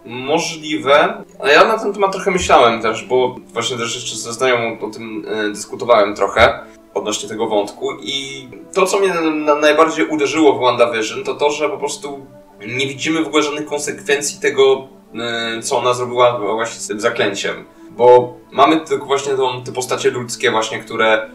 Możliwe, ale ja na ten temat trochę myślałem też, bo właśnie też jeszcze ze znajomą o tym e, dyskutowałem trochę odnośnie tego wątku i to, co mnie na, najbardziej uderzyło w WandaVision, to to, że po prostu nie widzimy w ogóle żadnych konsekwencji tego, Y, co ona zrobiła właśnie z tym zaklęciem. Bo mamy tylko właśnie tą, te postacie ludzkie właśnie, które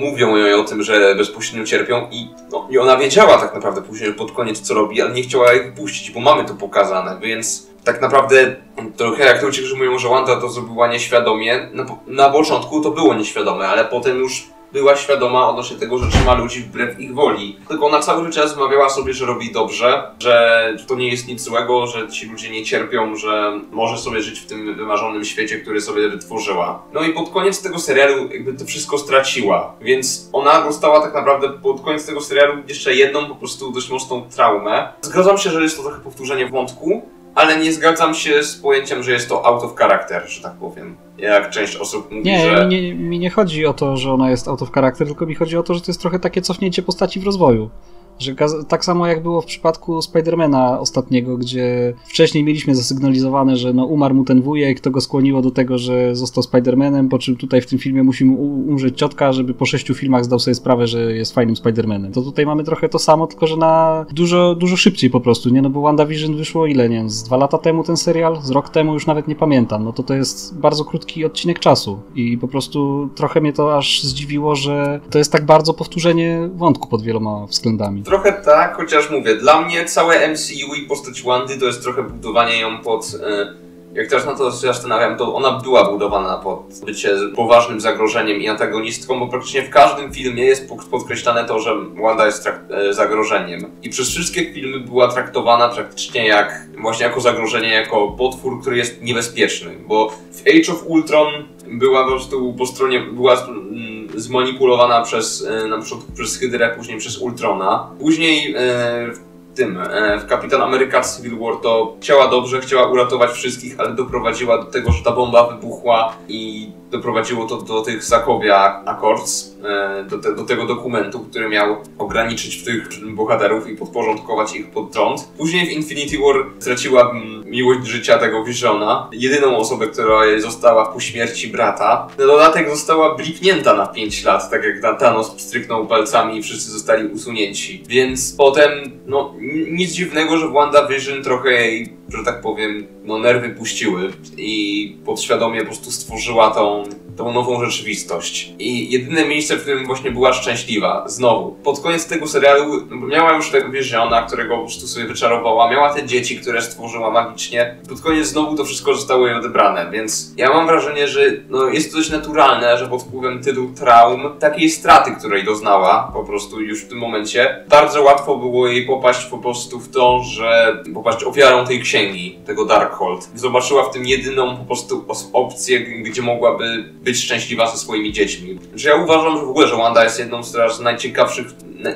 mówią jej o tym, że bezpośrednio cierpią i, no, i ona wiedziała tak naprawdę później pod koniec co robi, ale nie chciała ich puścić, bo mamy to pokazane, więc tak naprawdę trochę jak ludzie, którzy mówią, że Wanda to zrobiła nieświadomie, na, na początku to było nieświadome, ale potem już była świadoma odnośnie tego, że trzyma ludzi wbrew ich woli. Tylko ona cały czas wmawiała sobie, że robi dobrze, że to nie jest nic złego, że ci ludzie nie cierpią, że może sobie żyć w tym wymarzonym świecie, który sobie wytworzyła. No i pod koniec tego serialu jakby to wszystko straciła, więc ona dostała tak naprawdę pod koniec tego serialu jeszcze jedną po prostu dość mocną traumę. Zgadzam się, że jest to trochę powtórzenie wątku, ale nie zgadzam się z pojęciem, że jest to out of character, że tak powiem. Jak część osób mówi, nie, że... Nie, nie, mi nie chodzi o to, że ona jest out of character, tylko mi chodzi o to, że to jest trochę takie cofnięcie postaci w rozwoju. Że tak samo jak było w przypadku Spidermana ostatniego, gdzie wcześniej mieliśmy zasygnalizowane, że no umarł mu ten wujek, to go skłoniło do tego, że został Spidermanem, po czym tutaj w tym filmie musi mu umrzeć ciotka, żeby po sześciu filmach zdał sobie sprawę, że jest fajnym Spidermanem. To tutaj mamy trochę to samo, tylko że na dużo, dużo szybciej po prostu, nie? No bo WandaVision wyszło ile, nie z dwa lata temu ten serial, z rok temu już nawet nie pamiętam. No to to jest bardzo krótki odcinek czasu i po prostu trochę mnie to aż zdziwiło, że to jest tak bardzo powtórzenie wątku pod wieloma względami. Trochę tak, chociaż mówię, dla mnie całe MCU i postać Wandy to jest trochę budowanie ją pod... E, jak teraz na to zastanawiam, to ona była budowana pod bycie poważnym zagrożeniem i antagonistką, bo praktycznie w każdym filmie jest podkreślane to, że Wanda jest e, zagrożeniem. I przez wszystkie filmy była traktowana praktycznie jak właśnie jako zagrożenie, jako potwór, który jest niebezpieczny. Bo w Age of Ultron była po prostu po stronie, była mm, zmanipulowana przez, e, na początku przez Hydrę, później przez Ultrona. Później e, tym, e, w Kapitan Ameryka Civil War to chciała dobrze, chciała uratować wszystkich, ale doprowadziła do tego, że ta bomba wybuchła i doprowadziło to do tych Zakowia Accords, e, do, te, do, tego dokumentu, który miał ograniczyć tych bohaterów i podporządkować ich pod trąd. Później w Infinity War straciła mm, miłość życia tego Visiona, jedyną osobę, która została po śmierci brata. Na dodatek została blipnięta na 5 lat, tak jak Thanos stryknął palcami i wszyscy zostali usunięci. Więc potem, no, nic dziwnego, że WandaVision trochę jej że tak powiem, no nerwy puściły i podświadomie po prostu stworzyła tą, tą nową rzeczywistość. I jedyne miejsce, w którym właśnie była szczęśliwa, znowu, pod koniec tego serialu miała już tego Visiona, którego po prostu sobie wyczarowała, miała te dzieci, które stworzyła magicznie. Pod koniec znowu to wszystko zostało jej odebrane, więc ja mam wrażenie, że no, jest to dość naturalne, że pod wpływem tylu traum, takiej straty, której doznała po prostu już w tym momencie, bardzo łatwo było jej popaść po prostu w to, że popaść ofiarą tej księgi, tego Darkhold. Zobaczyła w tym jedyną po prostu opcję, gdzie mogłaby być szczęśliwa ze swoimi dziećmi. Ja uważam, że w ogóle, że Wanda jest jedną z najciekawszych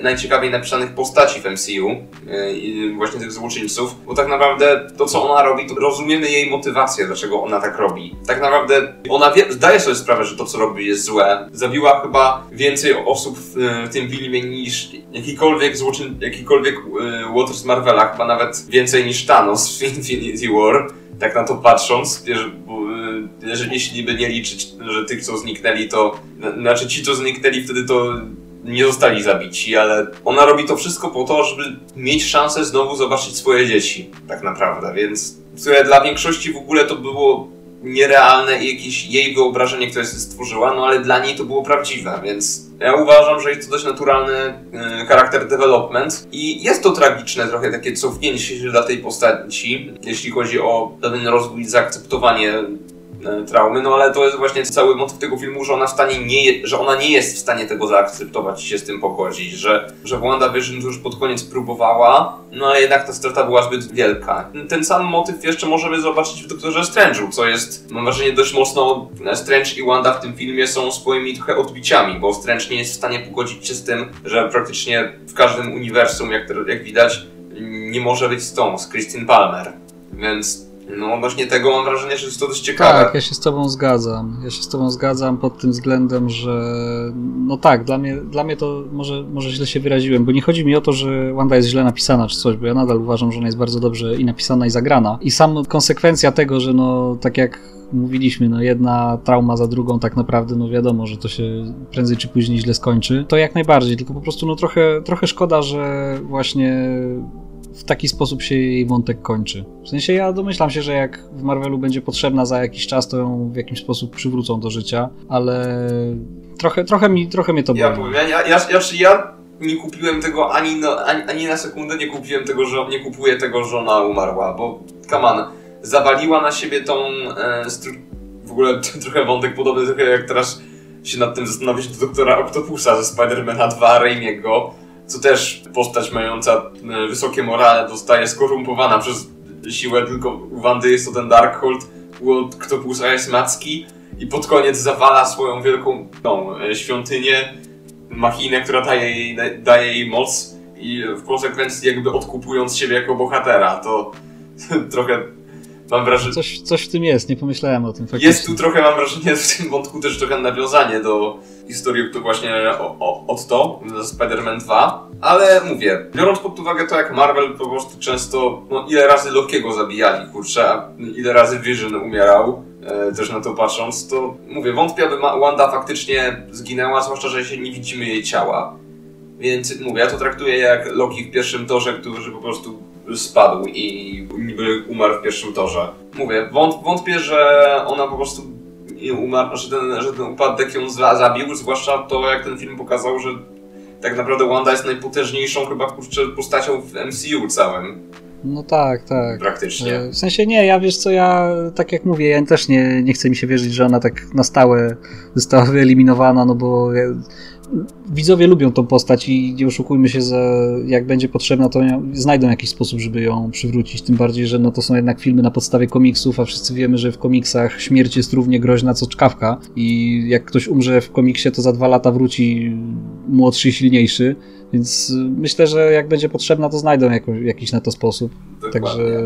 najciekawiej napisanych postaci w MCU, yy, właśnie tych złoczyńców, bo tak naprawdę to, co ona robi, to rozumiemy jej motywację, dlaczego ona tak robi. Tak naprawdę ona wie, zdaje sobie sprawę, że to, co robi, jest złe. Zabiła chyba więcej osób w, w tym filmie niż jakikolwiek złoczyn, jakikolwiek yy, Water z Marvela, chyba nawet więcej niż Thanos w Infinity War tak na to patrząc, jeżeli jeśli by nie liczyć, że tych, co zniknęli, to znaczy ci, co zniknęli wtedy, to nie zostali zabici, ale ona robi to wszystko po to, żeby mieć szansę znowu zobaczyć swoje dzieci, tak naprawdę, więc które dla większości w ogóle to było nierealne i jakieś jej wyobrażenie, które stworzyła, no ale dla niej to było prawdziwe, więc ja uważam, że jest to dość naturalny y, charakter development i jest to tragiczne trochę takie cofnięcie się dla tej postaci, jeśli chodzi o pewien rozwój, zaakceptowanie traumy, no ale to jest właśnie cały motyw tego filmu, że ona w stanie nie, że ona nie jest w stanie tego zaakceptować i się z tym pogodzić, że, że WandaVision już pod koniec próbowała, no a jednak ta strata była zbyt wielka. Ten sam motyw jeszcze możemy zobaczyć w Doktorze Strange'u, co jest, mam wrażenie, dość mocno Strange i Wanda w tym filmie są swoimi trochę odbiciami, bo Strange nie jest w stanie pogodzić się z tym, że praktycznie w każdym uniwersum, jak, jak widać, nie może być z tą, z Christine Palmer. Więc no właśnie tego mam wrażenie, że jest to dość ciekawe. Tak, ja się z tobą zgadzam. Ja się z tobą zgadzam pod tym względem, że no tak, dla mnie, dla mnie to może, może źle się wyraziłem, bo nie chodzi mi o to, że Wanda jest źle napisana czy coś, bo ja nadal uważam, że ona jest bardzo dobrze i napisana i zagrana. I sam konsekwencja tego, że no tak jak mówiliśmy, no jedna trauma za drugą tak naprawdę, no wiadomo, że to się prędzej czy później źle skończy. To jak najbardziej, tylko po prostu no trochę, trochę szkoda, że właśnie w taki sposób się jej wątek kończy. W sensie ja domyślam się, że jak w Marvelu będzie potrzebna za jakiś czas, to ją w jakiś sposób przywrócą do życia, ale trochę, trochę, mi, trochę mnie to boli. Ja, ja, ja, ja, ja nie kupiłem tego ani, no, ani, ani, na sekundę, nie kupiłem tego, że nie kupuję tego, że ona umarła, bo on, zawaliła na siebie tą e, w ogóle trochę wątek podobny trochę jak teraz się nad tym zastanowić, do doktora Octopusa ze Spidermana 2 Raimiego, co też postać mająca e, wysokie morale zostaje skorumpowana przez siłę, tylko u Wandy jest to ten Darkhold, u Octopusa jest Macki i pod koniec zawala swoją wielką e, świątynię, machinę, która daje jej, daje jej moc i w konsekwencji jakby odkupując siebie jako bohatera, to trochę mam wrażenie... Coś, coś w tym jest, nie pomyślałem o tym faktycznie. Jest tu trochę, mam wrażenie, w tym wątku też trochę nawiązanie do historii, to właśnie o, o, od to, Spider-Man 2, ale mówię, biorąc pod uwagę to, jak Marvel po prostu często, no ile razy Lokiego zabijali, kurczę, a ile razy Vision umierał, e, też na to patrząc, to mówię, wątpię, aby Wanda faktycznie zginęła, zwłaszcza, że się nie widzimy jej ciała. Więc mówię, ja to traktuję jak Loki w pierwszym torze, który po prostu spadł i niby umarł w pierwszym torze. Mówię, wąt, wątpię, że ona po prostu umarł, że ten, że ten upadek ją zabił, zwłaszcza to, jak ten film pokazał, że tak naprawdę Wanda jest najpotężniejszą chyba kurczę, postacią w MCU całym. No tak, tak. Praktycznie. E, w sensie nie, ja wiesz co, ja tak jak mówię, ja też nie, nie chcę mi się wierzyć, że ona tak na stałe została wyeliminowana, no bo widzowie lubią tą postać i nie oszukujmy się, że jak będzie potrzebna, to znajdą jakiś sposób, żeby ją przywrócić. Tym bardziej, że no to są jednak filmy na podstawie komiksów, a wszyscy wiemy, że w komiksach śmierć jest równie groźna co czkawka i jak ktoś umrze w komiksie, to za dwa lata wróci młodszy i silniejszy. Więc myślę, że jak będzie potrzebna, to znajdą jako, jakiś na to sposób. Dokładnie. Także.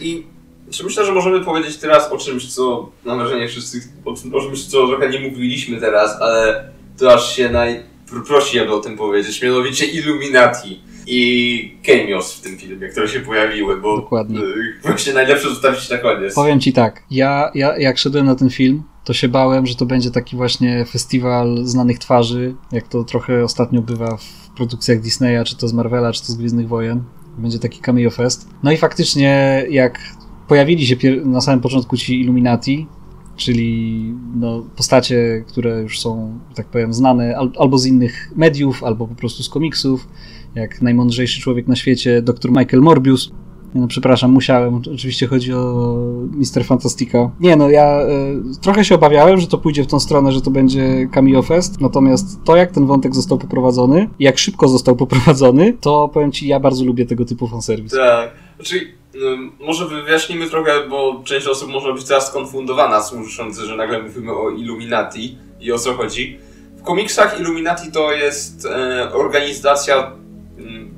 I czy myślę, że możemy powiedzieć teraz o czymś, co mam wrażenie wszyscy, o czymś, co trochę nie mówiliśmy teraz, ale to aż się najprosi, aby o tym powiedzieć, mianowicie Illuminati i cameos w tym filmie, które się pojawiły, bo Dokładnie. Y, właśnie najlepsze zostawić na koniec. Powiem ci tak, ja, ja jak szedłem na ten film, to się bałem, że to będzie taki właśnie festiwal znanych twarzy, jak to trochę ostatnio bywa w produkcjach Disneya, czy to z Marvela, czy to z Gwiezdnych Wojen. Będzie taki cameo fest. No i faktycznie, jak pojawili się na samym początku ci Illuminati, czyli no, postacie, które już są, tak powiem, znane albo z innych mediów, albo po prostu z komiksów, jak najmądrzejszy człowiek na świecie, dr Michael Morbius. No, przepraszam, musiałem. Oczywiście chodzi o Mister Fantastica. Nie no, ja y, trochę się obawiałem, że to pójdzie w tą stronę, że to będzie cameo fest, natomiast to, jak ten wątek został poprowadzony, jak szybko został poprowadzony, to powiem ci, ja bardzo lubię tego typu fanserwis. Tak. Znaczy, może wyjaśnimy trochę, bo część osób może być teraz skonfundowana, słysząc, że nagle mówimy o Illuminati i o co chodzi. W komiksach Illuminati to jest e, organizacja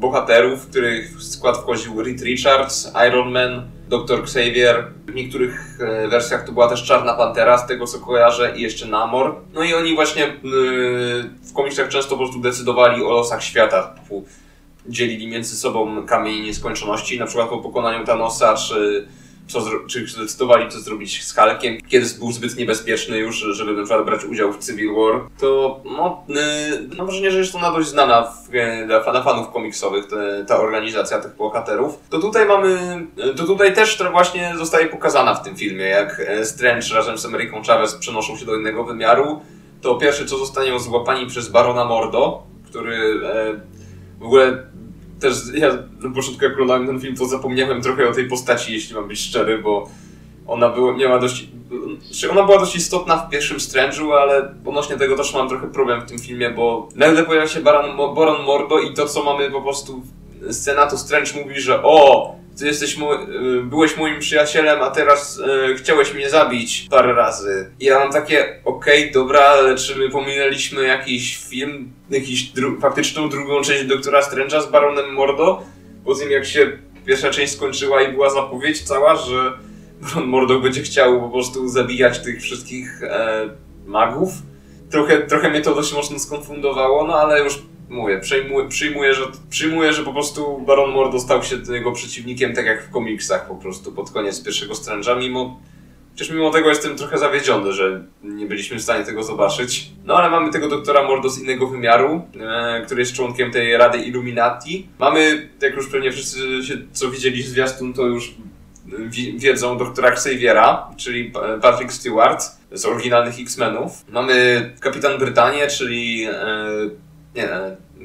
bohaterów, w których w skład wchodził Reed Richards, Iron Man, Dr. Xavier. W niektórych e, wersjach to była też Czarna Pantera, z tego co kojarzę, i jeszcze Namor. No i oni właśnie e, w komiksach często po prostu decydowali o losach świata. Typu dzielili między sobą kamień nieskończoności, na przykład po pokonaniu Thanosa, czy co, czy zdecydowali co zrobić z Hulkiem, kiedy był zbyt niebezpieczny już, żeby na przykład brać udział w Civil War, to no, yy, mam wrażenie, że jest to dość znana w, yy, dla fanów komiksowych te, ta organizacja tych bohaterów. To tutaj mamy, yy, to tutaj też to właśnie zostaje pokazana w tym filmie, jak yy, Strange razem z Ameriką Chavez przenoszą się do innego wymiaru, to pierwsze co zostanie złapani przez Barona Mordo, który yy, w ogóle też ja na początku jak oglądałem ten film, to zapomniałem trochę o tej postaci, jeśli mam być szczery, bo ona była, miała dość... Znaczy ona była dość istotna w pierwszym Strange'u, ale odnośnie tego też mam trochę problem w tym filmie, bo nagle pojawia się Baron, Baron Mordo i to, co mamy po prostu scena, to Strange mówi, że o, ty jesteś mój, y, byłeś moim przyjacielem, a teraz e, chciałeś mnie zabić parę razy. I ja mam takie, okej, okay, dobra, ale czy my pominęliśmy jakiś film, jakiś dru faktyczną drugą część Doktora Strange'a z Baronem Mordo? Po tym jak się pierwsza część skończyła i była zapowiedź cała, że Baron Mordo będzie chciał po prostu zabijać tych wszystkich e, magów. Trochę, trochę mnie to dość mocno skonfundowało, no ale już mówię, przyjmuję, przyjmuję, że, przyjmuję, że po prostu Baron Mordo stał się jego przeciwnikiem, tak jak w komiksach po prostu pod koniec pierwszego Strange'a, mimo Chociaż mimo tego jestem trochę zawiedziony, że nie byliśmy w stanie tego zobaczyć. No ale mamy tego doktora Mordo z innego wymiaru, e, który jest członkiem tej Rady Illuminati. Mamy, jak już pewnie wszyscy się, co widzieli zwiastun, to już wiedzą doktora Xaviera, czyli Patrick Stewart z oryginalnych X-Menów. Mamy Kapitan Brytanię, czyli e, nie,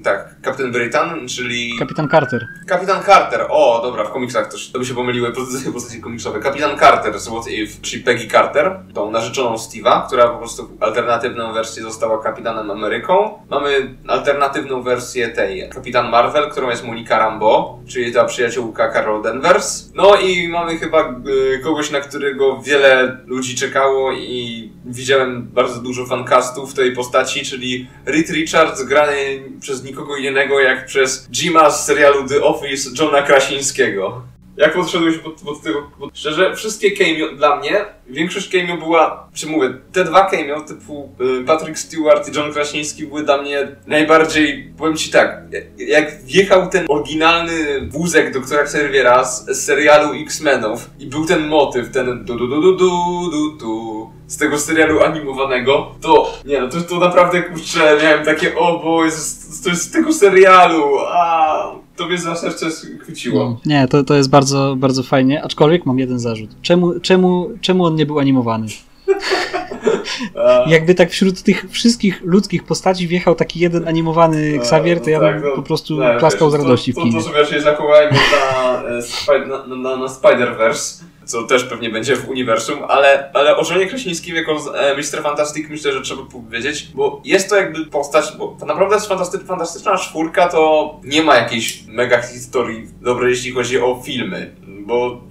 tak, Kapitan Britain, czyli... Kapitan Carter. Kapitan Carter, o dobra, w komiksach to, to by się pomyliły pozycje postaci komiksowe. Kapitan Carter z What If, czyli Peggy Carter, tą narzeczoną Steve'a, która po prostu alternatywną wersję została Kapitanem Ameryką. Mamy alternatywną wersję tej Kapitan Marvel, którą jest Monika Rambo, czyli ta przyjaciółka Carol Danvers. No i mamy chyba y, kogoś, na którego wiele ludzi czekało i widziałem bardzo dużo fancastów tej postaci, czyli Reed Richards grany przez nikogo innego jak przez Jima z serialu The Office Johna Krasińskiego. Jak podszedłeś pod, pod tego? Pod... Szczerze, wszystkie cameo dla mnie, większość cameo była, czy mówię, te dwa cameo typu y, Patrick Stewart i John Krasiński były dla mnie najbardziej, powiem ci tak, jak wjechał ten oryginalny wózek doktora Serwiera z, z serialu X-Menów i był ten motyw, ten du du du du du du du z tego serialu animowanego, to nie no, to, to naprawdę kurczę, miałem takie o bo jest, to jest z tego serialu, a to mnie za serce chwyciło. No, nie, to, to jest bardzo, bardzo fajnie, aczkolwiek mam jeden zarzut. Czemu, czemu, czemu on nie był animowany? Jakby tak wśród tych wszystkich ludzkich postaci wjechał taki jeden animowany Xavier, to ja bym tak, po prostu klaskał z radości to, w kinie. To, to, to sobie zachowałem na, na, na, na Spider-Verse, co też pewnie będzie w uniwersum, ale, ale o Żonie Kraśnickim jako e, Mr. Fantastic myślę, że trzeba powiedzieć, bo jest to jakby postać, bo to naprawdę jest fantasty, fantastyczna czwórka, to nie ma jakiejś mega historii dobrej, jeśli chodzi o filmy, bo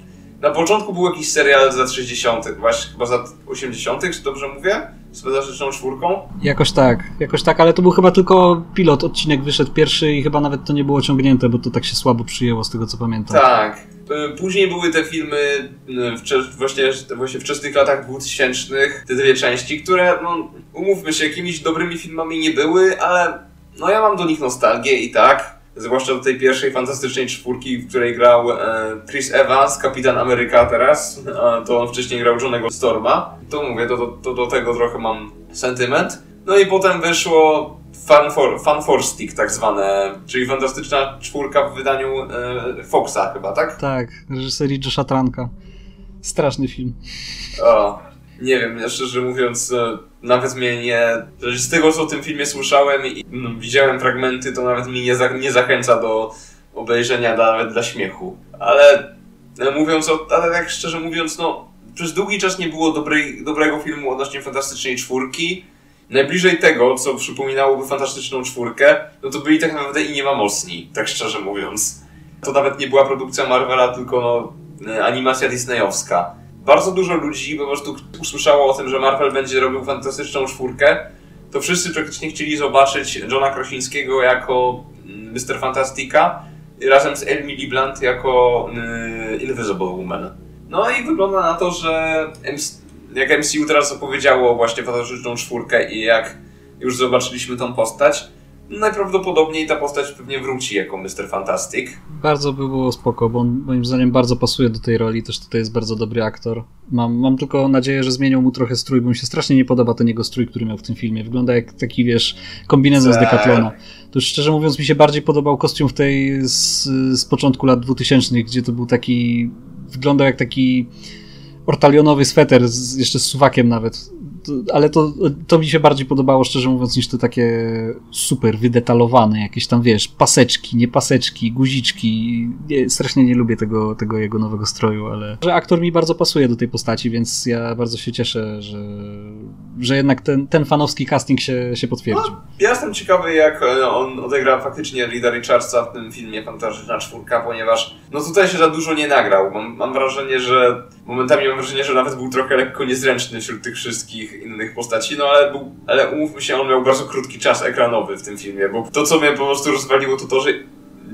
na początku był jakiś serial z lat 60., właśnie chyba z lat 80., czy dobrze mówię? Z fantastyczną czwórką? Jakoś tak, jakoś tak, ale to był chyba tylko pilot, odcinek wyszedł pierwszy i chyba nawet to nie było ciągnięte, bo to tak się słabo przyjęło z tego co pamiętam. Tak. E, później były te filmy w, właśnie, właśnie wczesnych latach 2000, te dwie części, które, no, umówmy się, jakimiś dobrymi filmami nie były, ale no ja mam do nich nostalgię i tak zwłaszcza do tej pierwszej fantastycznej czwórki, w której grał e, Chris Evans, kapitan Ameryka teraz, to on wcześniej grał Johnego Storma. To mówię, to, to, to do tego trochę mam sentyment. No i potem wyszło Fun for, Fun for Stick tak zwane, czyli fantastyczna czwórka w wydaniu e, Foxa chyba, tak? Tak, reżyserii Josha Tranka. Straszny film. O, nie wiem, ja szczerze mówiąc, e, nawet mnie nie. Z tego, co o tym filmie słyszałem i no, widziałem fragmenty, to nawet mnie nie, za, nie zachęca do obejrzenia nawet dla śmiechu. Ale e, mówiąc o. Ale tak szczerze mówiąc, no. Przez długi czas nie było dobrej, dobrego filmu odnośnie Fantastycznej Czwórki. Najbliżej tego, co przypominałoby Fantastyczną Czwórkę, no to byli tak naprawdę i nie ma mocni, tak szczerze mówiąc. To nawet nie była produkcja Marvela, tylko no, animacja disneyowska bardzo dużo ludzi po prostu usłyszało o tym, że Marvel będzie robił fantastyczną czwórkę, to wszyscy praktycznie chcieli zobaczyć Johna Krosińskiego jako Mr. Mm, Fantastica razem z Emily Blunt jako y, Invisible Woman. No i wygląda na to, że jak MCU teraz opowiedziało właśnie fantastyczną czwórkę i jak już zobaczyliśmy tą postać, najprawdopodobniej ta postać pewnie wróci jako Mr. Fantastic. Bardzo by było spoko, bo on moim zdaniem bardzo pasuje do tej roli, też tutaj jest bardzo dobry aktor. Mam, mam tylko nadzieję, że zmienią mu trochę strój, bo mi się strasznie nie podoba ten jego strój, który miał w tym filmie. Wygląda jak taki, wiesz, kombinezon z Decathlona. To już szczerze mówiąc mi się bardziej podobał kostium w tej z, z początku lat 2000, gdzie to był taki, wyglądał jak taki ortalionowy sweter, z, jeszcze z suwakiem nawet ale to, to mi się bardziej podobało, szczerze mówiąc, niż te takie super wydetalowane, jakieś tam, wiesz, paseczki, nie paseczki, guziczki. Nie, strasznie nie lubię tego, tego jego nowego stroju, ale że aktor mi bardzo pasuje do tej postaci, więc ja bardzo się cieszę, że, że jednak ten, ten fanowski casting się, się potwierdził. No, ja jestem ciekawy, jak e, on odegra faktycznie Lida Richardsa w tym filmie Fantastyczna Czwórka, ponieważ no tutaj się za dużo nie nagrał. Mam, mam wrażenie, że momentami mam wrażenie, że nawet był trochę lekko niezręczny wśród tych wszystkich innych postaci, no ale, był, ale umówmy się, on miał bardzo krótki czas ekranowy w tym filmie, bo to, co mnie po prostu rozwaliło, to to, że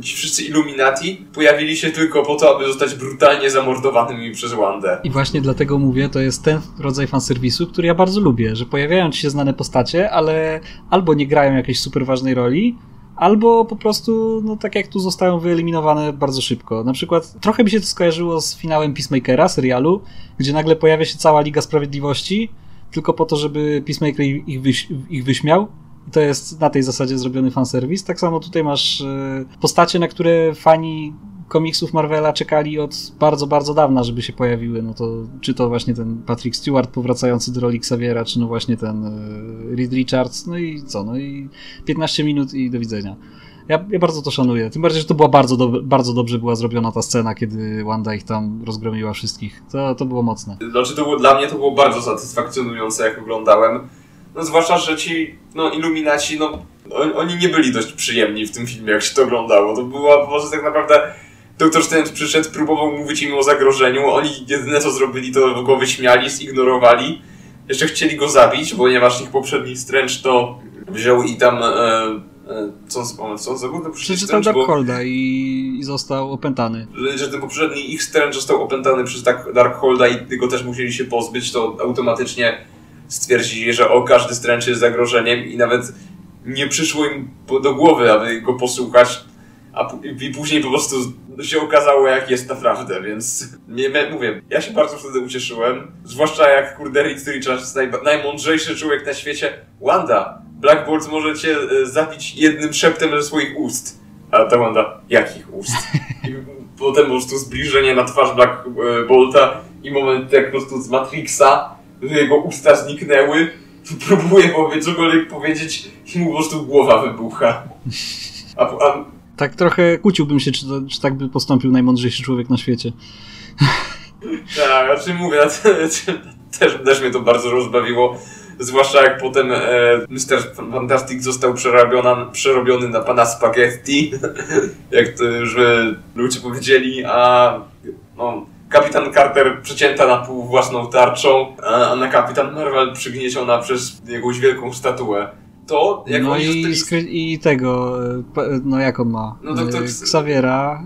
ci wszyscy Illuminati pojawili się tylko po to, aby zostać brutalnie zamordowanymi przez Wandę. I właśnie dlatego mówię, to jest ten rodzaj fanserwisu, który ja bardzo lubię, że pojawiają ci się znane postacie, ale albo nie grają jakiejś super ważnej roli, albo po prostu, no tak jak tu zostają wyeliminowane bardzo szybko. Na przykład trochę mi się to skojarzyło z finałem Peacemakera, serialu, gdzie nagle pojawia się cała Liga Sprawiedliwości, tylko po to, żeby Peacemaker ich, wyś ich wyśmiał. I to jest na tej zasadzie zrobiony fanserwis. Tak samo tutaj masz e, postacie, na które fani komiksów Marvela czekali od bardzo, bardzo dawna, żeby się pojawiły. No to czy to właśnie ten Patrick Stewart powracający do roli Xaviera, czy no właśnie ten e, Reed Richards, no i co, no i 15 minut i do widzenia. Ja, ja, bardzo to szanuję. Tym bardziej, że to była bardzo, do, bardzo dobrze była zrobiona ta scena, kiedy Wanda ich tam rozgromiła wszystkich. To, to było mocne. Znaczy, to było, dla mnie to było bardzo satysfakcjonujące, jak oglądałem. No zwłaszcza, że ci no, iluminaci, no on, oni nie byli dość przyjemni w tym filmie, jak się to oglądało. To była prostu tak naprawdę Doktor Strange przyszedł, próbował mówić im o zagrożeniu, oni jedyne co zrobili to go wyśmiali, zignorowali. Jeszcze chcieli go zabić, ponieważ ich poprzedni Strange to wziął i tam... E, co on, co on zrobił? Przeczytał Darkholda i, i został opętany. Że, ten poprzedni ich Strange został opętany przez Darkholda i tylko też musieli się pozbyć, to automatycznie stwierdzili, że o, każdy Strange jest zagrożeniem i nawet nie przyszło im do głowy, aby go posłuchać, a i później po prostu się okazało, jak jest naprawdę, więc nie, mówię, ja się bardzo wtedy ucieszyłem, zwłaszcza jak kurde Reed Richards, naj, najmądrzejszy człowiek na świecie, Wanda, Black Bolt może cię e, zabić jednym szeptem ze swoich ust. A ta Wanda, jakich ust? I potem po prostu zbliżenie na twarz Black e, Bolta i moment jak po prostu z Matrixa, jego usta zniknęły, próbuje powiedzieć, cokolwiek powiedzieć i mu po prostu głowa wybucha. A, a... Tak trochę kłóciłbym się, czy, czy tak by postąpił najmądrzejszy człowiek na świecie. Tak, czym mówię, też, też mnie to bardzo rozbawiło. Zwłaszcza jak potem e, Mr. Fantastic został przerobiony na pana spaghetti, jak to już e, ludzie powiedzieli, a no, kapitan Carter przecięta na pół własną tarczą, a, a na kapitan Marvel przygnieciona przez jakąś wielką statuę. To, jak no i, zostali... i tego, e, no jak on ma? No doktor... E, Xaviera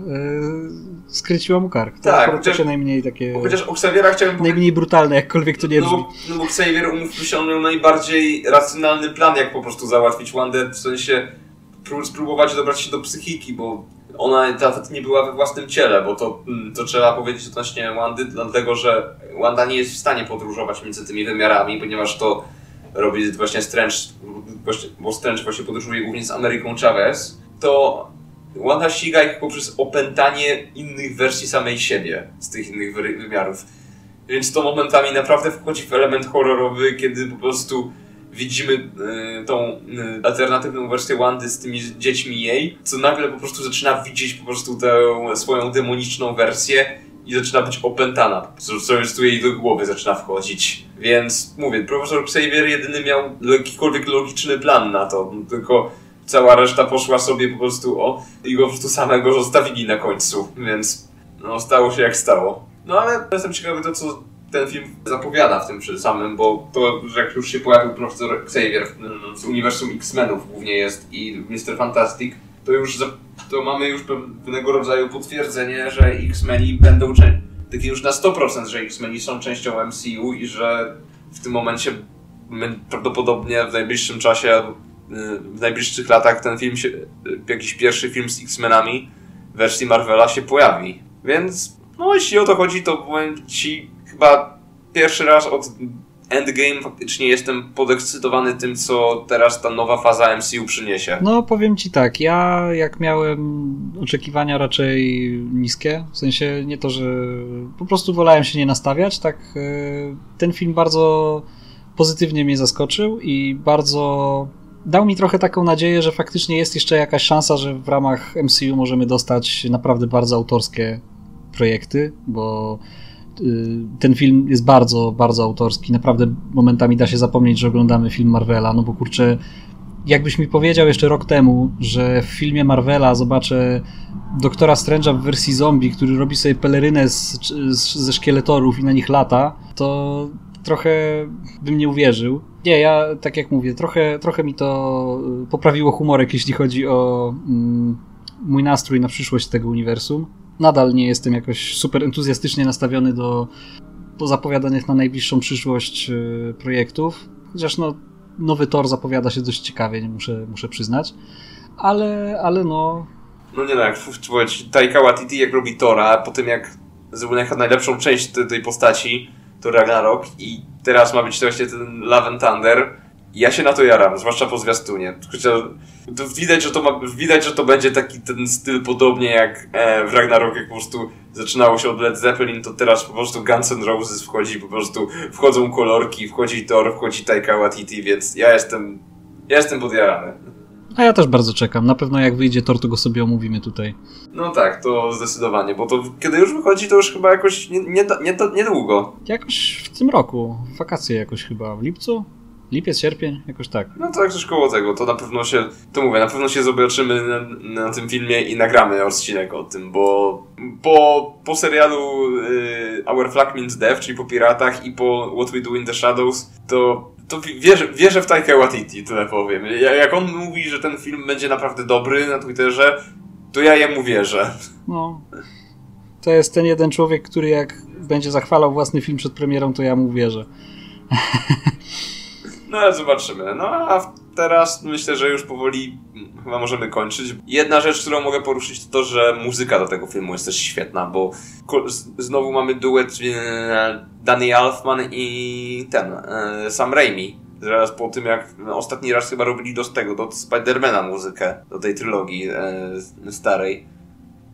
skryciła mu kark. Tak, to chociaż, najmniej takie... Chociaż o Xaviera chciałbym Najmniej brutalne, jakkolwiek to nie brzmi. No, no bo Xavier, umówmy się, on miał najbardziej racjonalny plan, jak po prostu załatwić Wandę, w sensie spróbować dobrać się do psychiki, bo ona nawet nie była we własnym ciele, bo to, mm, to trzeba powiedzieć odnośnie Wandy, dlatego że Wanda nie jest w stanie podróżować między tymi wymiarami, ponieważ to robi właśnie Strange, bo Strange właśnie podróżuje głównie z Ameryką Chavez, to Wanda ściga ich poprzez opętanie innych wersji samej siebie z tych innych wymiarów. Więc to momentami naprawdę wchodzi w element horrorowy, kiedy po prostu widzimy y, tą y, alternatywną wersję Wandy z tymi dziećmi jej, co nagle po prostu zaczyna widzieć po prostu tę swoją demoniczną wersję i zaczyna być opętana. Co już tu jej do głowy zaczyna wchodzić. Więc mówię, profesor Xavier jedyny miał jakikolwiek logiczny plan na to, tylko cała reszta poszła sobie po prostu o i go po prostu samego zostawili na końcu, więc no stało się jak stało. No ale jestem ciekawy to, co ten film zapowiada w tym samym, bo to, że jak już się pojawił profesor Xavier z uniwersum X-Menów głównie jest i Mr. Fantastic, to już to mamy już pewnego rodzaju potwierdzenie, że X-Meni będą takie już na 100%, że X-Meni są częścią MCU i że w tym momencie prawdopodobnie w najbliższym czasie w najbliższych latach ten film się, jakiś pierwszy film z X-Menami w wersji Marvela się pojawi. Więc, no jeśli o to chodzi, to powiem Ci chyba pierwszy raz od Endgame faktycznie jestem podekscytowany tym, co teraz ta nowa faza MCU przyniesie. No, powiem ci tak, ja jak miałem oczekiwania raczej niskie, w sensie nie to, że po prostu wolałem się nie nastawiać, tak e, ten film bardzo pozytywnie mnie zaskoczył i bardzo dał mi trochę taką nadzieję, że faktycznie jest jeszcze jakaś szansa, że w ramach MCU możemy dostać naprawdę bardzo autorskie projekty, bo ten film jest bardzo, bardzo autorski. Naprawdę momentami da się zapomnieć, że oglądamy film Marvela, no bo kurczę, jakbyś mi powiedział jeszcze rok temu, że w filmie Marvela zobaczę doktora Strange'a w wersji zombie, który robi sobie pelerynę z, z, ze szkieletorów i na nich lata, to trochę bym nie uwierzył. Nie, ja tak jak mówię, trochę, trochę mi to y, poprawiło humorek, jeśli chodzi o mm, mój nastrój na przyszłość tego uniwersum. Nadal nie jestem jakoś super entuzjastycznie nastawiony do, do zapowiadanych na najbliższą przyszłość y, projektów. Chociaż no, nowy Thor zapowiada się dość ciekawie, nie muszę, muszę przyznać. Ale, ale no... No nie no, jak Taika Waititi jak robi Tora, po tym jak zrobił najlepszą część tej, tej postaci, to Ragnarok i teraz ma być właśnie ten Love and Thunder Ja się na to jaram, zwłaszcza po zwiastunie. Chociaż to widać, że to ma, widać, że to będzie taki ten styl podobnie jak e, w Ragnarok, jak po prostu zaczynało się od Led Zeppelin, to teraz po prostu Guns N' Roses wchodzi, po prostu wchodzą kolorki, wchodzi Thor, wchodzi Taika Waititi, więc ja jestem, ja jestem podjarany. A ja też bardzo czekam. Na pewno jak wyjdzie tor, to go sobie omówimy tutaj. No tak, to zdecydowanie, bo to kiedy już wychodzi, to już chyba jakoś nie, nie, nie, niedługo. Jakoś w tym roku, wakacje jakoś chyba, w lipcu? Lipiec, sierpień, jakoś tak. No tak, coś koło tego, to na pewno się, to mówię, na pewno się zobaczymy na, na tym filmie i nagramy odcinek o tym, bo po, po serialu y, Our Flag Means Death, czyli po Piratach i po What We Do in the Shadows, to to wierzę, wierzę w Taika Waititi, tyle powiem. Jak on mówi, że ten film będzie naprawdę dobry na Twitterze, to ja jemu wierzę. No. To jest ten jeden człowiek, który jak będzie zachwalał własny film przed premierą, to ja mu wierzę. No ale zobaczymy. No a teraz myślę, że już powoli chyba możemy kończyć. Jedna rzecz, którą mogę poruszyć, to to, że muzyka do tego filmu jest też świetna, bo znowu mamy duet e, Danny Elfman i ten, e, Sam Raimi. Zaraz po tym, jak ostatni raz chyba robili do tego, do Spidermana muzykę, do tej trylogii e, starej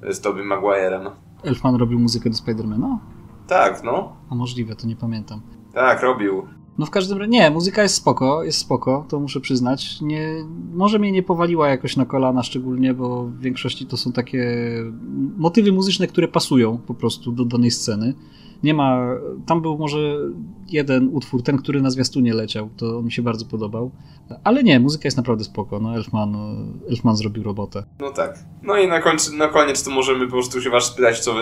z Tobey Maguirem. Elfman robił muzykę do Spidermana? Tak, no. A możliwe, to nie pamiętam. Tak, robił. No w każdym razie, nie, muzyka jest spoko, jest spoko, to muszę przyznać. Nie, może mnie nie powaliła jakoś na kolana szczególnie, bo w większości to są takie motywy muzyczne, które pasują po prostu do danej sceny. Nie ma, tam był może jeden utwór, ten, który na zwiastunie leciał, to mi się bardzo podobał. Ale nie, muzyka jest naprawdę spoko, no Elfman, Elfman zrobił robotę. No tak. No i na, końcu, na koniec to możemy po prostu się was spytać, co wy,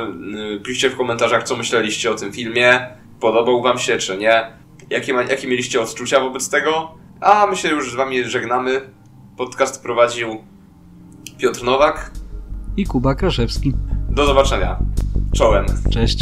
y, piszcie w komentarzach, co myśleliście o tym filmie, podobał wam się, czy nie jakie, ma, jakie mieliście odczucia wobec tego. A my się już z wami żegnamy. Podcast prowadził Piotr Nowak i Kuba Kraszewski. Do zobaczenia. Czołem. Cześć.